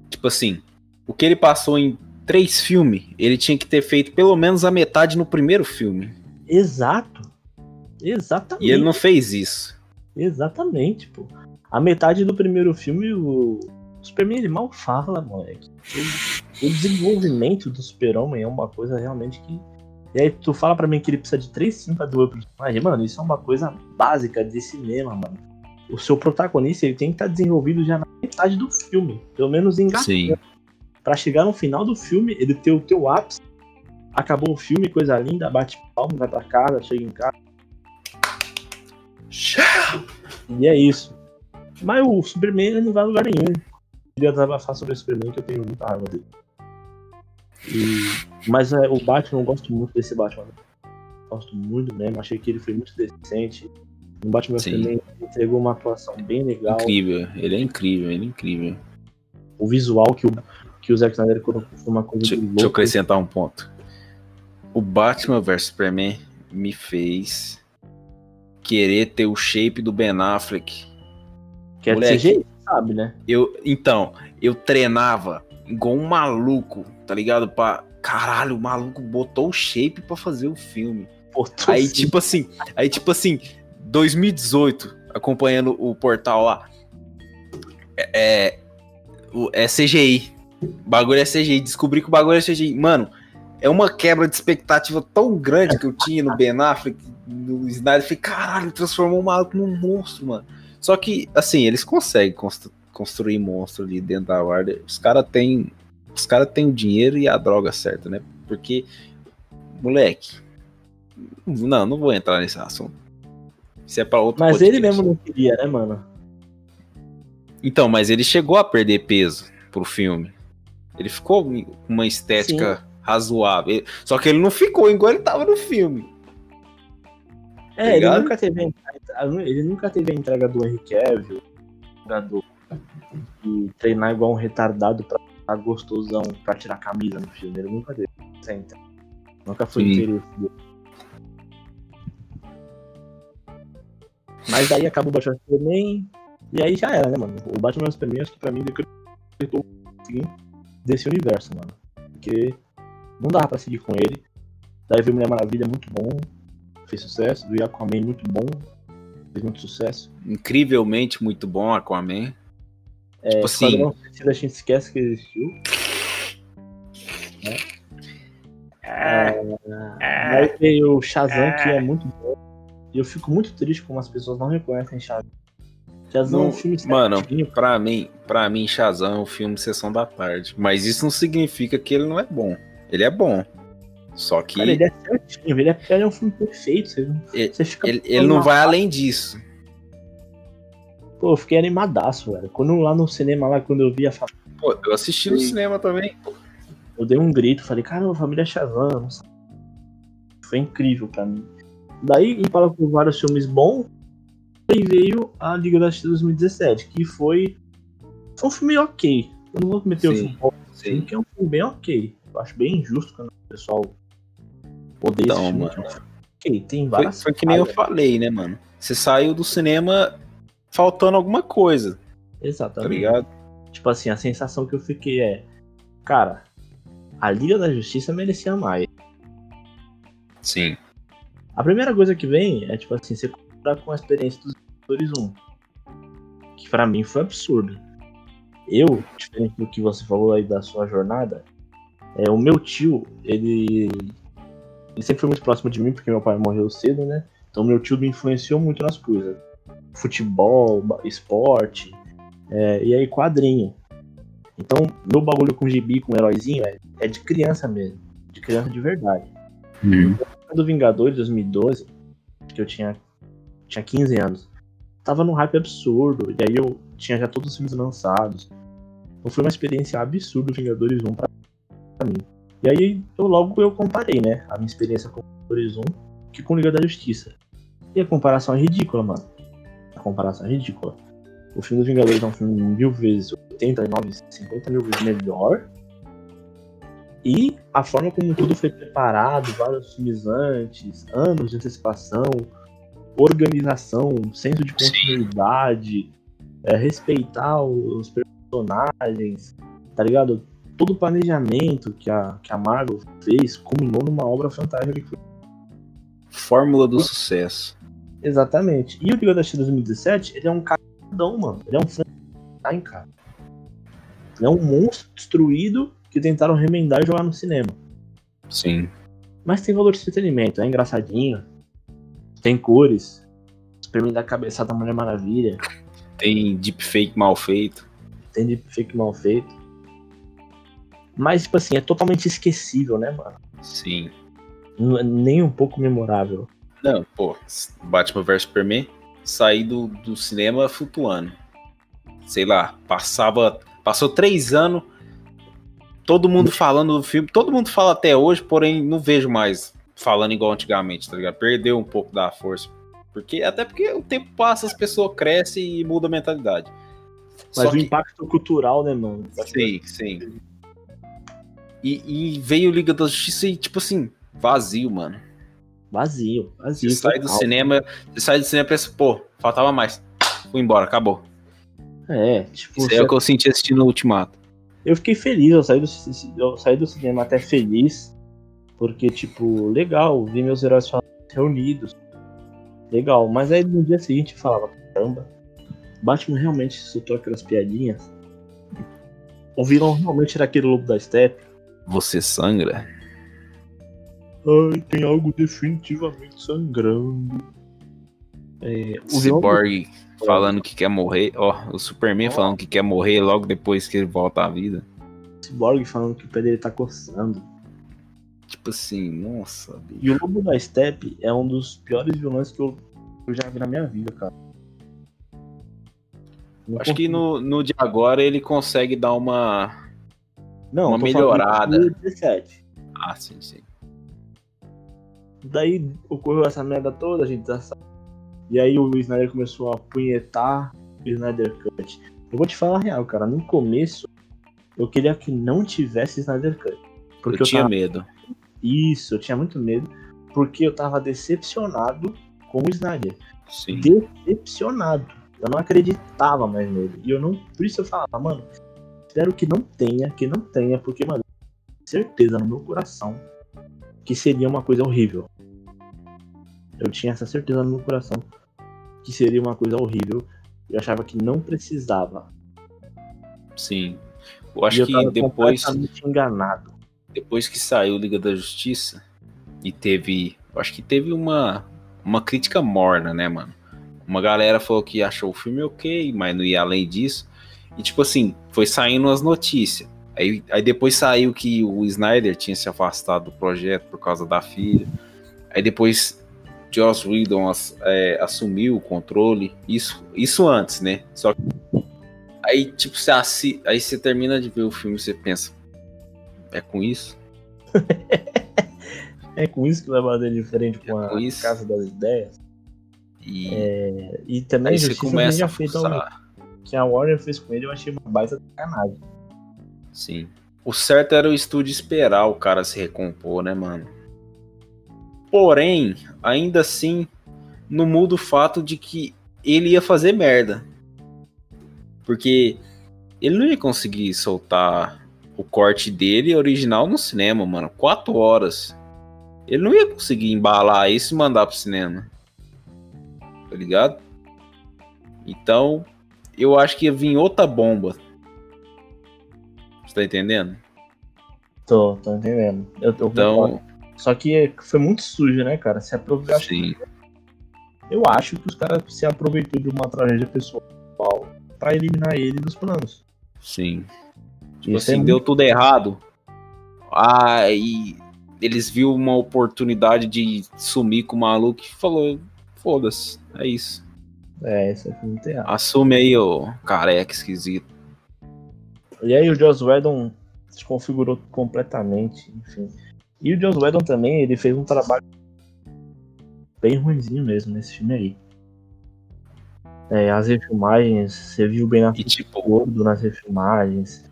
S1: Tipo assim, o que ele passou em três filmes, ele tinha que ter feito pelo menos a metade no primeiro filme.
S2: Exato. Exatamente.
S1: E ele não fez isso.
S2: Exatamente, pô. A metade do primeiro filme, o Superman ele mal fala, moleque. O, o desenvolvimento do Super-Homem é uma coisa realmente que. E aí tu fala pra mim que ele precisa de três sim pra doer pro personagem. Mano, isso é uma coisa básica de cinema, mano. O seu protagonista ele tem que estar desenvolvido já na metade do filme. Pelo menos engatando.
S1: Sim.
S2: Pra chegar no final do filme, ele ter o teu ápice. Acabou o filme, coisa linda, bate palma, vai pra casa, chega em casa. E é isso. Mas o Superman ele não vai a lugar nenhum. Queria desabafar sobre o Superman que eu tenho muita raiva dele. E- Mas é, o Batman, eu gosto muito desse Batman. Gosto muito mesmo. Achei que ele foi muito decente. O Batman
S1: Sim.
S2: também entregou uma atuação bem legal.
S1: Incrível. Ele é incrível, ele é incrível.
S2: O visual que o, que o Zack Snyder colocou foi uma coisa
S1: Deixa,
S2: de
S1: deixa eu acrescentar um ponto. O Batman vs Superman me fez querer ter o shape do Ben Affleck.
S2: Que é
S1: moleque.
S2: CGI, sabe, né?
S1: Eu, então, eu treinava igual um maluco, tá ligado? Pra, caralho, o maluco botou o shape pra fazer o filme.
S2: Tô
S1: Aí,
S2: sim.
S1: tipo assim, aí, tipo assim, 2018, acompanhando o portal lá. É, é, o- é CGI. O bagulho é CGI. Descobri que o bagulho é CGI. Mano, é uma quebra de expectativa tão grande que eu tinha no Ben Affleck, no Snyder. Falei, caralho, transformou o maluco num monstro, mano. Só que, assim, eles conseguem constru- construir monstro ali dentro da Warner. Os caras têm. Os caras têm o dinheiro e a droga certa, né? Porque, moleque. Não, não vou entrar nesse assunto. Isso é pra outro
S2: Mas ele mesmo não queria, né, mano?
S1: Então, mas ele chegou a perder peso pro filme. Ele ficou com uma estética razoável. Ele- Só que ele não ficou igual ele tava no filme.
S2: É, ele nunca teve a entrega, ele nunca teve a entrega do Henry Cavill, jogador, e treinar igual um retardado pra ficar gostosão, pra tirar camisa no filme. Ele nunca teve essa entrega. Nunca foi
S1: Sim.
S2: interesse dele. Mas daí acabou o Batman Superman, e aí já era, né, mano? O Batman Superman, acho que pra mim, decretou desse universo, mano. Porque não dava pra seguir com ele. Daí veio Mulher Maravilha, muito bom fez sucesso, do Aquaman muito bom, fez muito sucesso.
S1: Incrivelmente muito bom Aquaman.
S2: É,
S1: Tipo assim-
S2: Suicida a gente esquece que existiu. Né? É, Aí veio o Shazam, que é muito bom. E eu fico muito triste como as pessoas não reconhecem Shazam. Shazam é um
S1: Não,
S2: filme
S1: mano, Pra mim, pra mim, Shazam é um filme de sessão da tarde. Mas isso não significa que ele não é bom. Ele é bom. Só que
S2: cara, ele é certinho, ele é, ele é um filme perfeito. Você,
S1: Ele-
S2: você fica
S1: ele, ele não vai além disso.
S2: Pô, eu fiquei animadaço, velho. Quando lá no cinema, lá, quando eu vi a família,
S1: Pô, eu assisti no cinema também.
S2: eu dei um grito, falei, caramba, família sei. Foi incrível pra mim. Daí, em paralelo com vários filmes bons, aí veio a Liga da Justiça 2017, que foi, foi um filme ok. Eu não vou meter o filme bom,
S1: Sim.
S2: que é um filme bem ok. Eu acho bem injusto quando o pessoal odeia
S1: Então, mano.
S2: que é um filme Ok, tem
S1: Foi,
S2: várias
S1: foi que nem eu falei, né, mano? Você saiu do cinema faltando alguma coisa, tá
S2: Exatamente.
S1: ligado?
S2: Tipo assim, a sensação que eu fiquei é, cara, a Liga da Justiça merecia mais.
S1: Sim.
S2: A primeira coisa que vem é, tipo assim, você comparar com a experiência dos Vingadores 1. Que pra mim foi absurdo. Eu, diferente do que você falou aí da sua jornada, é, o meu tio, ele, ele sempre foi muito próximo de mim, porque meu pai morreu cedo, né? Então meu tio me influenciou muito nas coisas. Futebol, esporte, é, e aí quadrinho. Então, meu bagulho com gibi, com heróizinho, é, é de criança mesmo. De criança de verdade do Vingadores 2012, que eu tinha, tinha 15 anos, tava num hype absurdo, e aí eu tinha já todos os filmes lançados. Então foi uma experiência absurda o Vingadores 1 pra, pra mim. E aí eu logo eu comparei, né, a minha experiência com Vingadores 1 que com Liga da Justiça. E a comparação é ridícula, mano. A comparação é ridícula. O filme dos Vingadores é um filme mil vezes, 89, 50 mil vezes melhor. E a forma como tudo foi preparado, vários filmes antes, anos de antecipação, organização, senso de continuidade, é, respeitar os personagens, tá ligado? Todo o planejamento que a, que a Marvel fez culminou numa obra fantástica que foi
S1: Fórmula do sucesso.
S2: Exatamente. E o Liga da Justiça 2017, ele é um caradão, mano. Ele é um Frankenstein, cara. Ele é um monstro destruído que tentaram remendar e jogar no cinema.
S1: Sim.
S2: Mas tem valor de entretenimento, é engraçadinho. Tem cores. Superman da cabeçada da Mulher Maravilha.
S1: Tem deepfake mal feito.
S2: Tem deepfake mal feito. Mas, tipo assim, é totalmente esquecível, né, mano?
S1: Sim.
S2: É nem um pouco memorável.
S1: Não, pô, Batman vs Superman saí do, do cinema flutuando. Sei lá, passava. Passou três anos, todo mundo falando do filme, todo mundo fala até hoje, porém não vejo mais falando igual antigamente, tá ligado? Perdeu um pouco da força. Porque, até porque o tempo passa, as pessoas crescem e muda a mentalidade.
S2: Mas
S1: Só
S2: o
S1: que-
S2: impacto cultural, né, mano?
S1: Sim, sim. E, e veio Liga da Justiça e, tipo assim, vazio, mano.
S2: Vazio, vazio.
S1: Você sai do cinema, você sai do cinema e pensa, pô, faltava mais. Fui embora, acabou.
S2: É, tipo,
S1: Isso é o que eu senti assistindo o Ultimato.
S2: eu fiquei feliz, eu saí, do, eu saí do cinema até feliz, porque, tipo, legal, vi meus heróis reunidos. Legal, mas aí no dia seguinte eu falava, caramba, Batman realmente soltou aquelas piadinhas. O vilão realmente era aquele lobo da steppe.
S1: Você sangra?
S2: Ai, tem algo definitivamente sangrando. É,
S1: O
S2: o
S1: Cyborg falando que quer morrer. Ó, o Superman
S2: Ó.
S1: falando que quer morrer logo depois que ele volta à vida.
S2: do Cyborg falando que o pé dele tá coçando.
S1: Tipo assim, nossa, bicho.
S2: E o Lobo da Steppe é um dos piores vilões que eu, eu já vi na minha vida, cara. Não
S1: Acho que no, no de agora ele consegue dar uma.
S2: Não,
S1: uma melhorada.
S2: do 17.
S1: Ah, sim, sim.
S2: Daí ocorreu essa merda toda, a gente já sabe. E aí o Snyder começou a punhetar o Snyder Cut. Eu vou te falar a real, cara. No começo, eu queria que não tivesse Snyder Cut. Porque
S1: eu,
S2: eu,
S1: tinha
S2: tava...
S1: medo.
S2: Isso, eu tinha muito medo. Porque eu tava decepcionado com o Snyder.
S1: Sim.
S2: decepcionado. Eu não acreditava mais nele. E eu não. Por isso eu falava, mano, espero que não tenha, que não tenha, porque, mano, certeza no meu coração que seria uma coisa horrível. Eu tinha essa certeza no meu coração que seria uma coisa horrível. Eu achava que não precisava.
S1: Sim. Eu
S2: e
S1: acho
S2: eu
S1: que depois,
S2: enganado.
S1: depois que saiu Liga da Justiça e teve. Eu acho que teve uma, uma crítica morna, né, mano? Uma galera falou que achou o filme ok, mas não ia além disso. E tipo assim, foi saindo as notícias. Aí, aí depois saiu que o Snyder tinha se afastado do projeto por causa da filha. Aí depois Joss Whedon ass- é, assumiu o controle. Isso, isso antes, né? Só que aí tipo você assi- aí você termina de ver o filme e você pensa, é com isso?
S2: É com isso que vai bater de frente com
S1: É
S2: a
S1: com.
S2: Casa das Ideias.
S1: E
S2: E também
S1: aí você começa
S2: já
S1: a forçar.
S2: Que a Warner fez com ele, eu achei uma baita sacanagem.
S1: Sim. O certo era o estúdio esperar o cara se recompor, né, mano? Porém, ainda assim, não muda o fato de que ele ia fazer merda. Porque ele não ia conseguir soltar o corte dele original no cinema, mano. Quatro horas. Ele não ia conseguir embalar isso e mandar pro cinema. Tá ligado? Então, eu acho que ia vir outra bomba. Você tá entendendo?
S2: Tô, tô entendendo. Eu
S1: Então,
S2: Só que foi muito sujo, né, cara? Se aproveitou. Eu acho,
S1: sim.
S2: eu acho que os caras se aproveitou de uma tragédia pessoal pra eliminar ele dos planos.
S1: Sim. Tipo
S2: Isso é
S1: assim, deu tudo errado. Aí eles viram uma oportunidade de sumir com o maluco e falou: foda-se, é isso.
S2: É, isso foi muito errado.
S1: Assume aí, ô careca esquisito.
S2: E aí o Joss Whedon se configurou completamente, enfim. E o Joss Whedon também, ele fez um trabalho bem ruimzinho mesmo nesse filme aí. É, as refilmagens, você viu bem na
S1: E tipo,
S2: gordo nas refilmagens,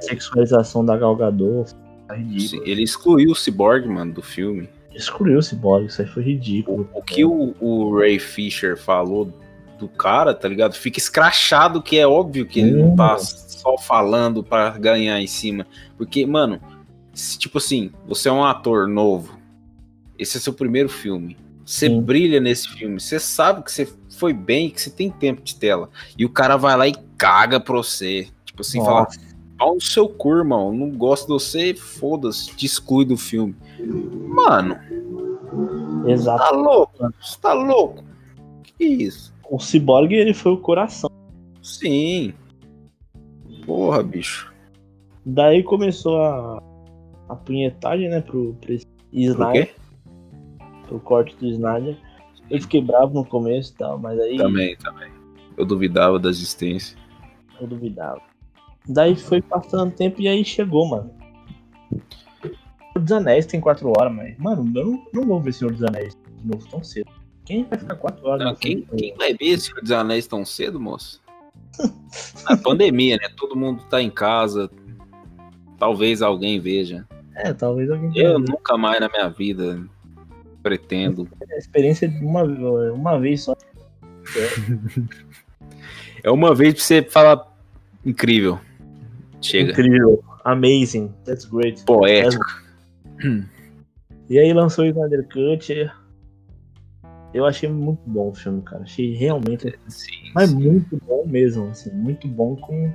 S2: sexualização da Gal Gadot, tá ridículo.
S1: ele excluiu o Cyborg, mano, do filme.
S2: Excluiu o Cyborg, isso aí foi ridículo.
S1: O que o, o Ray Fisher falou do cara, tá ligado? Fica escrachado que é óbvio que ele não tá só falando pra ganhar em cima. Porque, mano, se, tipo assim, você é um ator novo, esse é seu primeiro filme. Você brilha nesse filme. Você sabe que você foi bem, que você tem tempo de tela. E o cara vai lá e caga pra você. Tipo assim, fala,
S2: Nossa,
S1: pau no seu cu, irmão. Não gosto de você, foda-se, te exclui do filme. Mano,
S2: exato.
S1: tá louco? Você tá louco? Que isso?
S2: O Cyborg, ele foi o coração.
S1: Sim. Porra, bicho.
S2: Daí começou a, a punhetagem, né, pro, pro Snyder, pro corte do Snyder. Eu fiquei bravo no começo e tal, mas aí
S1: Também, também. Eu duvidava da existência.
S2: eu duvidava. Daí foi passando tempo e aí chegou, mano. O dos Anéis tem 4 horas, mas, mano, eu não, não vou ver Senhor dos Anéis de novo tão cedo. Quem vai ficar 4 horas?
S1: Não, quem, quem vai ver Senhor dos Anéis tão cedo, moço? A pandemia, né? Todo mundo tá em casa. Talvez alguém veja.
S2: É, talvez alguém
S1: Eu
S2: tenha
S1: nunca mais na minha vida pretendo.
S2: a experiência de uma, uma vez só.
S1: É uma vez pra você falar incrível. Chega.
S2: Incrível. Amazing. That's great.
S1: Poético.
S2: E aí lançou o Snyder Cut. Eu achei muito bom o filme, cara. Achei realmente.
S1: Sim,
S2: Mas
S1: sim.
S2: muito bom mesmo, assim. Muito bom com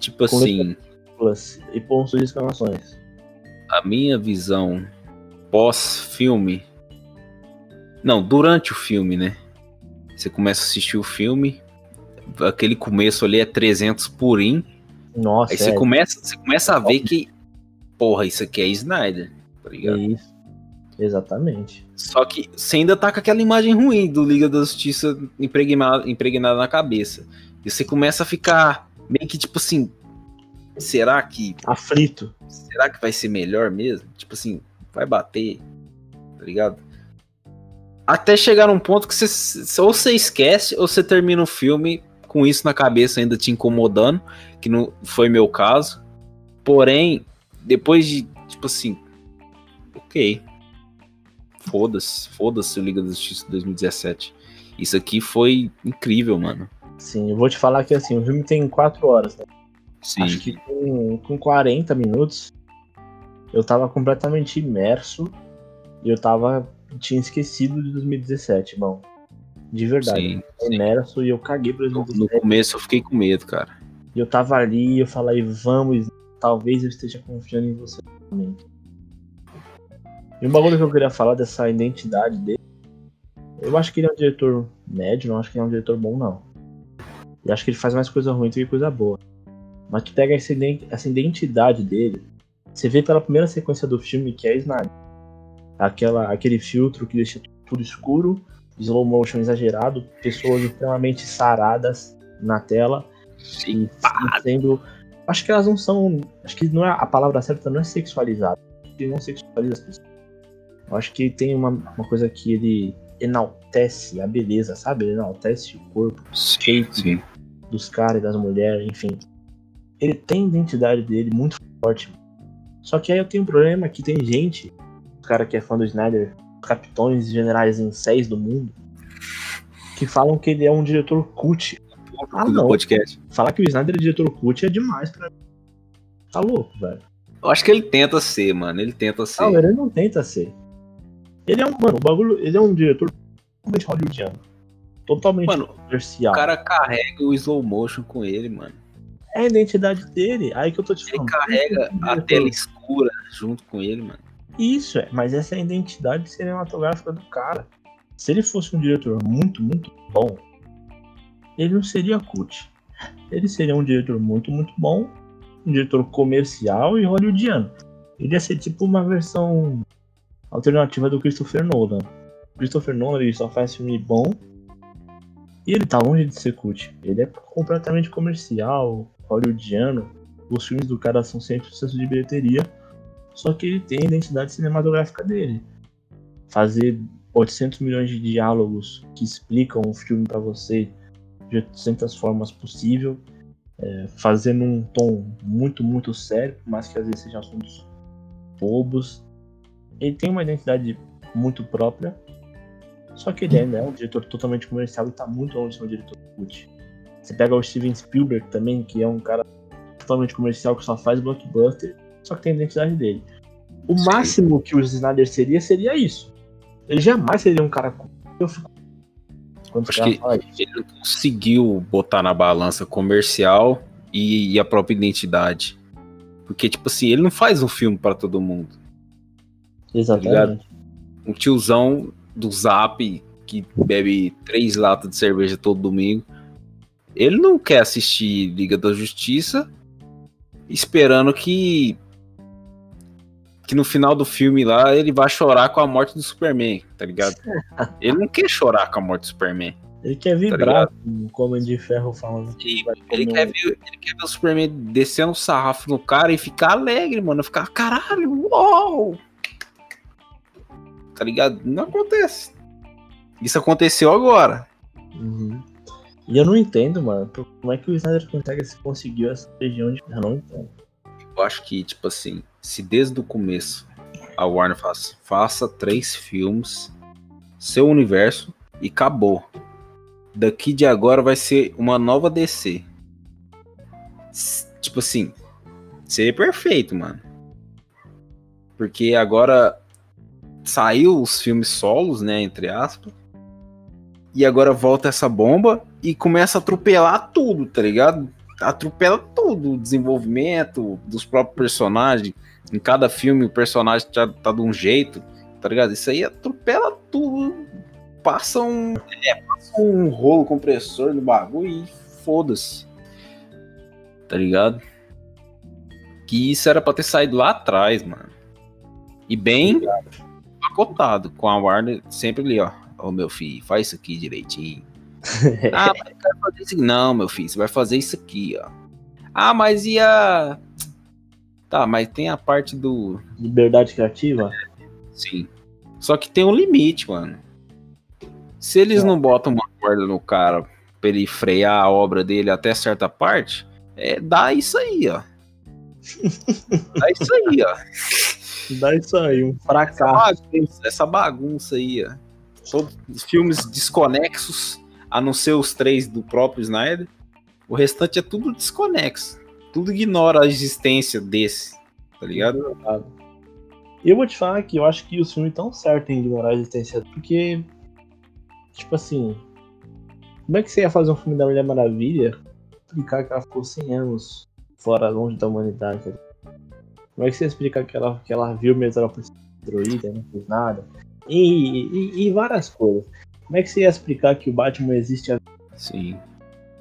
S1: Tipo assim,
S2: plus e pontos de exclamações.
S1: a minha visão pós-filme. Não, durante o filme, né? Você começa a assistir o filme, aquele começo ali é 300 purim,
S2: Nossa,
S1: aí você
S2: é,
S1: começa, você começa a ver que, porra, isso aqui é Snyder, tá
S2: é
S1: ligado?
S2: isso. Exatamente.
S1: Só que você ainda tá com aquela imagem ruim do Liga da Justiça impregnada, impregnada na cabeça. E você começa a ficar meio que tipo assim, será que
S2: Aflito.
S1: será que vai ser melhor mesmo? Tipo assim, vai bater, tá ligado? Até chegar num ponto que você ou você esquece ou você termina o filme com isso na cabeça ainda te incomodando, que não foi meu caso. Porém, depois de, tipo assim, ok. Foda-se, foda-se Liga da Justiça 2017. Isso aqui foi incrível, mano.
S2: Sim, eu vou te falar que assim, o filme tem 4 horas, né?
S1: Sim.
S2: Acho que com, com 40 minutos eu tava completamente imerso e eu tava. tinha esquecido de 2017, bom. De verdade.
S1: Sim, sim.
S2: imerso e eu caguei pra
S1: No,
S2: 2017.
S1: no começo eu fiquei com medo, cara.
S2: E eu tava ali e eu falei, vamos, talvez eu esteja confiando em você também. E um bagulho que eu queria falar dessa identidade dele. Eu acho que ele é um diretor médio, não acho que ele é um diretor bom, não. Eu acho que ele faz mais coisa ruim do que coisa boa. Mas tu pega essa, ident- essa identidade dele, você vê pela primeira sequência do filme que é Snyder. Aquela, aquele filtro que deixa tudo escuro, slow motion exagerado, pessoas extremamente saradas na tela
S1: Sim.
S2: e sendo. Acho que elas não são. Acho que não é a palavra certa não é sexualizado. Ele não sexualiza as pessoas. Eu acho que tem uma, uma coisa que ele enaltece a beleza, sabe? Ele enaltece o corpo
S1: Sim, sim.
S2: dos caras e das mulheres, enfim. Ele tem a identidade dele muito forte. Só que aí eu tenho um problema que tem gente, os cara que é fã do Snyder, capitões e generais em do mundo, que falam que ele é um diretor cult. Ah, não.
S1: podcast.
S2: Falar que o Snyder é diretor cult é demais pra mim. Tá louco, velho.
S1: Eu acho que ele tenta ser, mano. Ele tenta ser.
S2: Não, ele não tenta ser. Ele é um, mano, o bagulho, ele é um diretor totalmente hollywoodiano. Totalmente
S1: Mano,
S2: comercial.
S1: O cara carrega o slow motion com ele, mano.
S2: É a identidade dele. Aí que eu tô te
S1: Ele
S2: falando.
S1: carrega
S2: Ele é um
S1: a tela escura junto com ele, mano.
S2: Isso é, mas essa é a identidade cinematográfica do cara. Se ele fosse um diretor muito, muito bom, ele não seria cult. Ele seria um diretor muito, muito bom, um diretor comercial e hollywoodiano. Ele ia ser tipo uma versão alternativa do Christopher Nolan. Christopher Nolan ele só faz filme bom e ele tá longe de ser cult. Ele é completamente comercial, hollywoodiano. Os filmes do cara são sempre sucesso de bilheteria. Só que ele tem a identidade cinematográfica dele. Fazer 800 milhões de diálogos que explicam o filme pra você de 800 formas possível, é, fazer num tom muito, muito sério, mais que às vezes sejam assuntos bobos. Ele tem uma identidade muito própria, só que ele ainda é um diretor totalmente comercial e tá muito longe de ser um diretor cult. Você pega o Steven Spielberg também, que é um cara totalmente comercial que só faz blockbuster, só que tem a identidade dele. O
S1: Sim.
S2: máximo que o Snyder seria seria isso. Ele jamais seria um cara. Eu fico.
S1: Quando Acho que ele não conseguiu botar na balança comercial e, e, a própria identidade. Porque, tipo assim, ele não faz um filme para todo mundo.
S2: Tá Exatamente. Tá
S1: um tiozão do Zap que bebe três latas de cerveja todo domingo. Ele não quer assistir Liga da Justiça esperando que que no final do filme lá ele vai chorar com a morte do Superman, tá ligado? ele não quer chorar com a morte do Superman.
S2: Ele quer vibrar, tá como o Homem de Ferro falando.
S1: Ele, ele, quer ver, ele quer ver o Superman descendo o sarrafo no cara e ficar alegre, mano. Ficar, caralho, uau! Tá ligado? Não acontece. Isso aconteceu agora.
S2: Uhum. E eu não entendo, mano. Como é que o Snyder consegue se conseguiu essa região de. Eu não entendo.
S1: Eu acho que, tipo assim, se desde o começo a Warner faz, faça três filmes, seu universo e acabou. Daqui de agora vai ser uma nova DC. Tipo assim, seria perfeito, mano. Porque agora saiu os filmes solos, né, entre aspas. E agora volta essa bomba e começa a atropelar tudo, tá ligado? Atropela tudo, o desenvolvimento dos próprios personagens. Em cada filme o personagem tá, tá de um jeito, tá ligado? Isso aí atropela tudo. Passa um, é, passa um rolo compressor no bagulho e foda-se. Tá ligado? Que isso era pra ter saído lá atrás, mano. E bem, empacotado, com a Warner sempre ali, ó. Ô meu filho, faz isso aqui direitinho. ah, mas eu quero fazer isso. Não, meu filho, você vai fazer isso aqui, ó. Ah, mas e a. Tá, mas tem a parte do.
S2: Liberdade criativa?
S1: Sim. Só que tem um limite, mano. Se eles é. não botam uma corda no cara pra ele frear a obra dele até certa parte, é, dá isso aí, ó. dá isso aí, ó.
S2: Dá isso aí, um fracasso.
S1: Essa bagunça, essa bagunça aí, ó. Os filmes desconexos, a não ser os três do próprio Snyder. O restante é tudo desconexo. Tudo ignora a existência desse, tá ligado?
S2: Eu vou te falar que eu acho que os filmes estão certos em ignorar a existência, porque, tipo assim, como é que você ia fazer um filme da Mulher Maravilha explicar que ela ficou 100 anos fora, longe da humanidade? Como é que você explica que ela, que ela viu Metrópolis destruída, não fez nada? E, e, e, várias coisas. Como é que você ia explicar que o Batman existe a...
S1: Sim.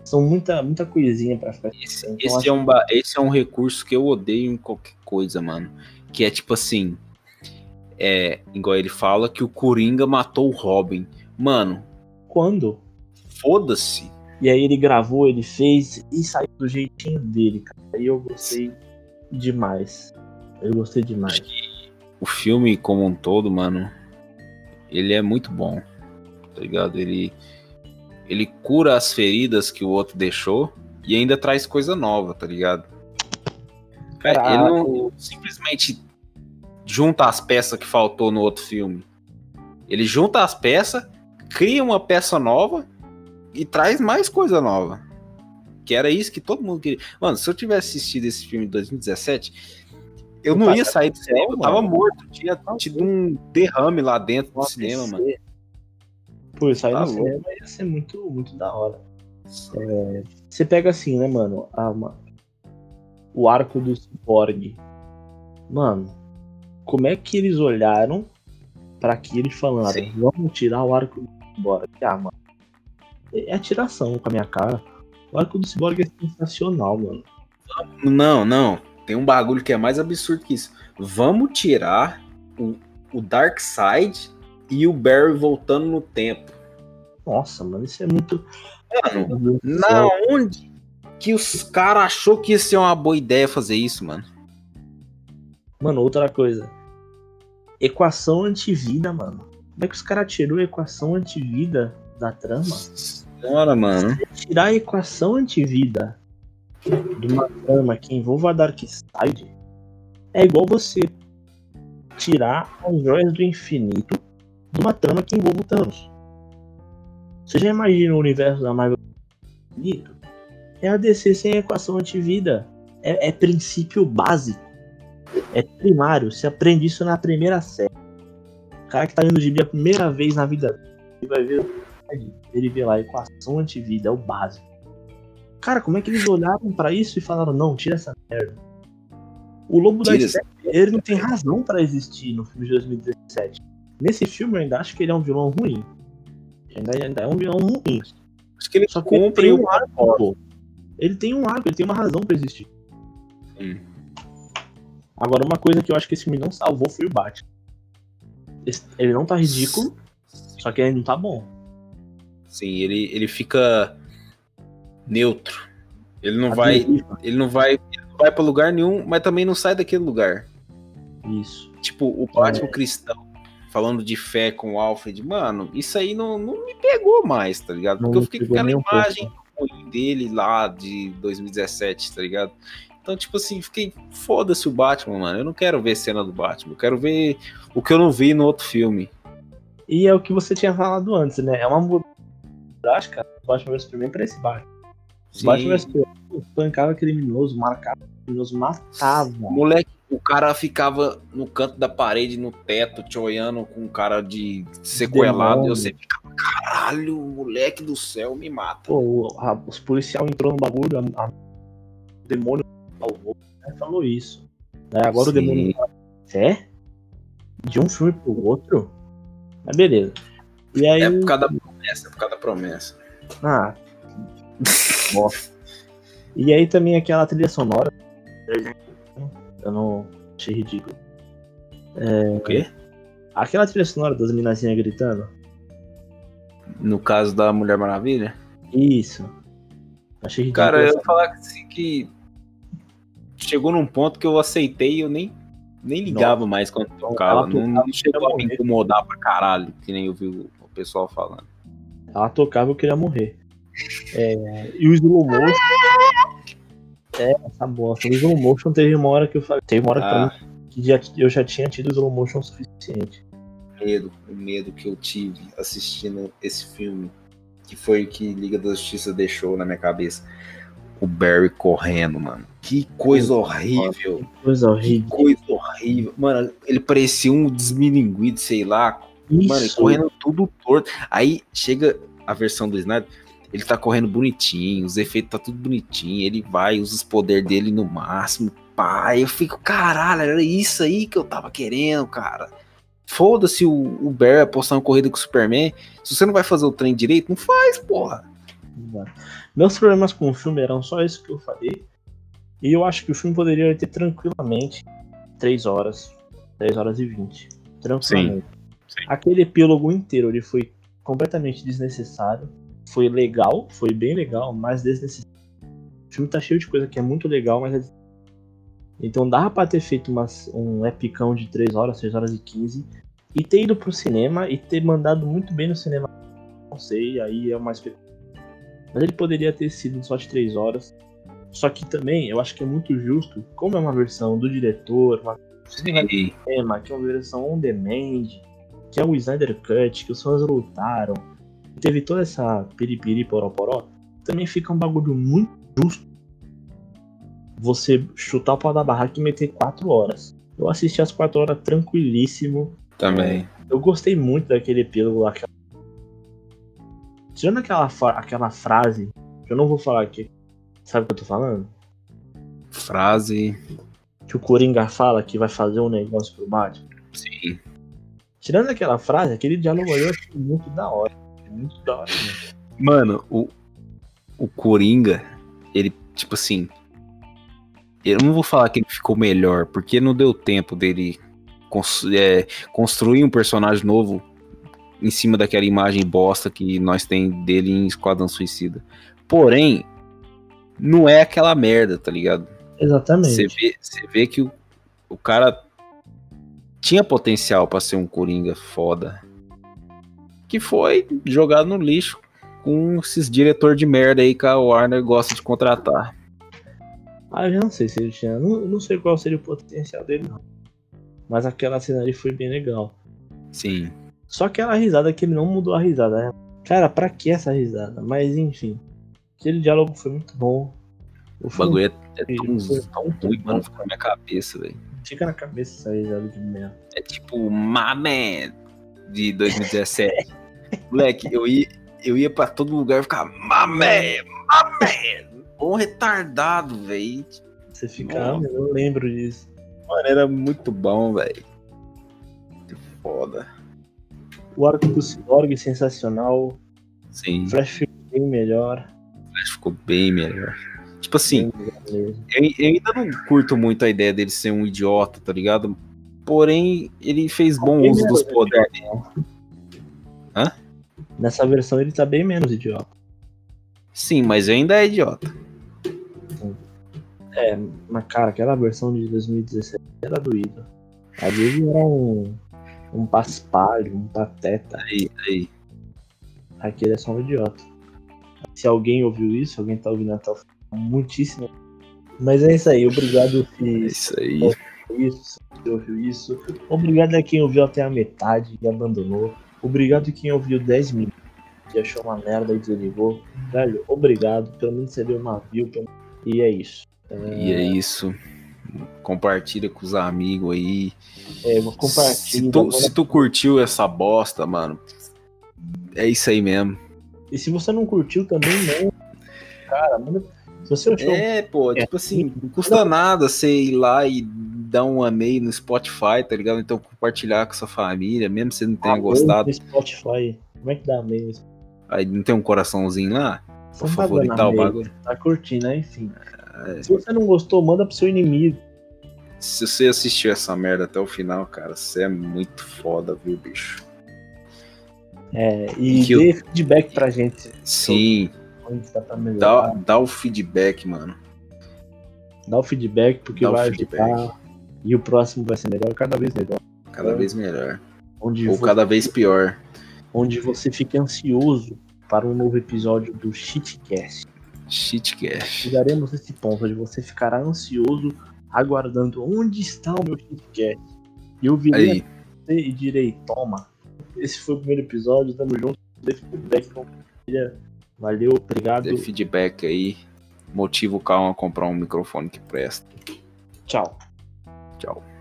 S2: São muita, muita coisinha pra ficar.
S1: Esse, então, esse é um, esse é um recurso que eu odeio em qualquer coisa, mano. Que é tipo assim. É, igual ele fala que o Coringa matou o Robin. Mano.
S2: Quando?
S1: Foda-se.
S2: E aí ele gravou, ele fez e saiu do jeitinho dele, cara. Aí eu gostei demais. Eu gostei demais.
S1: O filme como um todo, mano, ele é muito bom. Tá ligado? Ele ele cura as feridas que o outro deixou e ainda traz coisa nova, tá ligado? Cara, ele não simplesmente junta as peças que faltou no outro filme. Ele junta as peças, cria uma peça nova e traz mais coisa nova. Que era isso que todo mundo queria. Mano, se eu tivesse assistido esse filme em 2017, eu não ia sair do cinema, eu tava morto. Tinha tido um derrame lá dentro do cinema, mano.
S2: Pô, sair tá do cinema ia ser muito, muito da hora. É, você pega assim, né, mano? A, uma, o arco do Cyborg. Mano, como é que eles olharam para aquilo e falaram, vamos tirar o arco do Cyborg? Ah, mano. É atiração com a minha cara. O arco do Cyborg é sensacional, mano.
S1: Não, não tem um bagulho que é mais absurdo que isso. Vamos tirar o, o Dark Side e o Barry voltando no tempo.
S2: Nossa, mano, isso é muito.
S1: Mano, na onde que os caras achou que ia ser uma boa ideia fazer isso, mano?
S2: Mano, outra coisa. Equação antivida, mano. Como é que os caras tirou a equação antivida da trama?
S1: Bora, mano.
S2: tirar a equação antivida de uma trama que envolva a Darkseid é igual você tirar as joias do infinito de uma trama que envolva o Thanos. Você já imagina o universo da Marvel infinito? É a DC sem equação antivida. É, é princípio básico. É primário. Você aprende isso na primeira série. cara que tá lendo o gibi a primeira vez na vida ele vai ver. Ele vê lá, equação antivida, é o básico. Cara, como é que eles olharam para isso e falaram, não, tira essa merda. O Lobo da Steppe, ele não tem razão para existir no filme de 2017. Nesse filme eu ainda acho que ele é um vilão ruim. Ainda, ainda é um vilão ruim.
S1: Acho que ele
S2: Só que ele tem um arco, pô. Ele tem um arco, ele tem uma razão para existir.
S1: Sim.
S2: Agora, uma coisa que eu acho que esse filme não salvou foi o Batman. Ele não tá ridículo, só que ele não tá bom.
S1: Sim, ele, ele fica neutro. Ele não vai. Ele não vai. Ele não vai pra lugar nenhum, mas também não sai daquele lugar.
S2: Isso.
S1: Tipo, o Batman cristão falando de fé com o Alfred, mano, isso aí não, não me pegou mais, tá ligado?
S2: Não
S1: Porque eu
S2: me
S1: fiquei com aquela
S2: pouco.
S1: imagem ruim dele lá de 2017, tá ligado? Então, tipo assim, fiquei foda-se o Batman, mano. Eu não quero ver cena do Batman. Eu quero ver o que eu não vi no outro filme.
S2: E é o que você tinha falado antes, né? É uma mudança drástica do Batman vs Superman pra esse Batman. O
S1: Sim.
S2: Batman espancava criminoso, marcava criminoso, matava.
S1: Moleque, o cara ficava no canto da parede, no teto, te olhando com um cara de sequelado.
S2: Demônio.
S1: E você ficava, caralho, moleque do céu, me mata.
S2: Pô, o- a- os policiais entrou no bagulho, a, a- o demônio salvou, né? falou isso. Né? Agora o
S1: Sim.
S2: demônio é de um filme pro outro. Mas beleza. E aí.
S1: É por causa da promessa, é por causa da promessa.
S2: Ah. E aí também aquela trilha sonora. Eu não achei ridículo.
S1: O quê?
S2: Aquela trilha sonora das minazinhas gritando.
S1: No caso da Mulher Maravilha?
S2: Isso. Achei ridículo.
S1: Cara, eu ia falar assim que chegou num ponto que eu aceitei e eu nem, nem ligava mais quando tocava. Não, não chegou a me incomodar pra caralho, que nem eu vi o o pessoal falando.
S2: Ela tocava eu queria morrer. É, e o slow motion. É, essa bosta. O slow motion teve uma hora que eu falei. Teve uma hora que pra
S1: Ah,
S2: mim que já, eu já tinha tido slow motion o suficiente.
S1: medo, o medo que eu tive assistindo esse filme, que foi o que Liga da Justiça deixou na minha cabeça. O Barry correndo, mano. Que coisa horrível.
S2: Que coisa
S1: Que
S2: horrível.
S1: coisa horrível. Mano, ele parecia um desmilinguido, sei lá. Mano,
S2: Isso.
S1: correndo tudo torto. Aí chega a versão do Snyder, ele tá correndo bonitinho, os efeitos tá tudo bonitinho, ele vai, usa os poderes dele no máximo. Pá, eu fico, caralho, era isso aí que eu tava querendo, cara. Foda-se o, o Bear apostar uma corrida com o Superman. Se você não vai fazer o trem direito, não faz, porra.
S2: Exato. Meus problemas com o filme eram só isso que eu falei. E eu acho que o filme poderia ter tranquilamente 3 horas, 3 horas e 20. Tranquilamente.
S1: Sim.
S2: Aquele epílogo inteiro ele foi completamente desnecessário. Foi legal, foi bem legal, mas desnecessário. O filme tá cheio de coisa que é muito legal, mas é Então dava pra ter feito umas- um epicão de 3 horas, 3 horas e 15 e ter ido pro cinema e ter mandado muito bem no cinema. Não sei, aí é uma. Mas ele poderia ter sido só de 3 horas. Só que também eu acho que é muito justo, como é uma versão do diretor, uma
S1: Sim.
S2: cinema, que é uma versão on demand, que é o Snyder Cut, que os fãs lutaram, teve toda essa piripiri poró-poró, também fica um bagulho muito justo você chutar o pau da barraca e meter 4 horas. Eu assisti as 4 horas tranquilíssimo,
S1: Também.
S2: eu gostei muito daquele epílogo lá. aquela- Tirando aquela, aquela frase, que eu não vou falar aqui, sabe o que eu tô falando?
S1: Frase.
S2: Que o Coringa fala que vai fazer um negócio pro Batman.
S1: Sim.
S2: Tirando aquela frase, aquele diálogo ali eu achei muito da hora. Muito da hora. mesmo.
S1: Mano, o, o Coringa, ele, tipo assim. Eu não vou falar que ele ficou melhor, porque não deu tempo dele cons- é, construir um personagem novo em cima daquela imagem bosta que nós tem dele em Esquadrão Suicida. Porém, não é aquela merda, tá ligado?
S2: Exatamente.
S1: Você vê, você vê que o, o cara tinha potencial pra ser um Coringa foda. Que foi jogado no lixo com esses diretor de merda aí que a Warner gosta de contratar.
S2: Ah, eu já não sei se ele tinha. Não, não sei qual seria o potencial dele, não. Mas aquela cena ali foi bem legal.
S1: Sim.
S2: Só aquela risada que ele não mudou a risada. né? Cara, pra que essa risada? Mas enfim. Aquele diálogo foi muito bom. O
S1: O bagulho é, é tão,
S2: foi
S1: tão ruim, mano, fica na minha cabeça, velho.
S2: Fica na cabeça essa risada de merda.
S1: É tipo, man. de 2017. Moleque, eu ia, eu ia pra todo lugar e ficava, mamé, mamé. Um retardado, velho.
S2: Você fica, ah, eu lembro disso.
S1: Mano, era muito bom, velho. Foda.
S2: O arco do Cyborg sensacional.
S1: Sim,
S2: O Flash ficou bem melhor.
S1: ficou bem melhor. Tipo assim, eu, eu ainda não curto muito a ideia dele ser um idiota, tá ligado? Porém, ele fez bom uso dos poderes.
S2: Nessa versão ele tá bem menos idiota.
S1: Sim, mas ainda é idiota.
S2: É, mas cara, aquela versão de 2017 era doída. Ali ele era um, um paspalho, um pateta.
S1: Aí, aí.
S2: Aqui ele é só um idiota. Se alguém ouviu isso, alguém tá ouvindo até o final, muitíssimo. Mas é isso aí, obrigado
S1: É
S2: se
S1: isso aí.
S2: ouviu isso, se você ouviu isso. Obrigado a quem ouviu até a metade e abandonou. Obrigado quem ouviu 10 minutos e achou uma merda e desligou. Velho, obrigado. Pelo menos você deu uma view. E é isso.
S1: E é isso. Compartilha com os amigos aí.
S2: É, vou
S1: Se tu, se tu curtiu essa bosta, mano, é isso aí mesmo.
S2: E se você não curtiu também, não. Cara, manda. Se você achou.
S1: É, pô,
S2: É.
S1: tipo assim, não custa nada você ir lá e dar um amei no Spotify, tá ligado? Então compartilhar com sua família, mesmo se você não tenha
S2: amei
S1: gostado.
S2: no Spotify. Como é que dá meio?
S1: Aí não tem um coraçãozinho lá? Pra
S2: Você
S1: favoritar o
S2: amei,
S1: bagulho.
S2: Tá curtindo, né? Enfim.
S1: É.
S2: Se você não gostou, manda pro seu inimigo.
S1: Se você assistiu essa merda até o final, cara, você é muito foda, viu, bicho?
S2: É, e
S1: Que eu-
S2: dê feedback pra gente.
S1: Sim,
S2: Onde dá
S1: dá, o feedback, mano.
S2: Dá o feedback, porque
S1: Dá
S2: vai
S1: feedback.
S2: ajudar. E o próximo vai ser melhor, cada vez melhor.
S1: Cada
S2: É.
S1: vez melhor.
S2: Onde,
S1: Ou
S2: vo-
S1: cada vez pior.
S2: onde você fica ansioso para um novo episódio do Shitcast.
S1: Shitcast.
S2: Chegaremos nesse ponto onde você ficará ansioso, aguardando onde está o meu Shitcast. E eu virei
S1: Aí,
S2: você e direi, toma. Esse foi o primeiro episódio, tamo junto. Dê feedback, compartilha. Valeu, obrigado.
S1: dê feedback aí. Motiva o Calma a comprar um microfone que presta.
S2: Tchau.
S1: Tchau.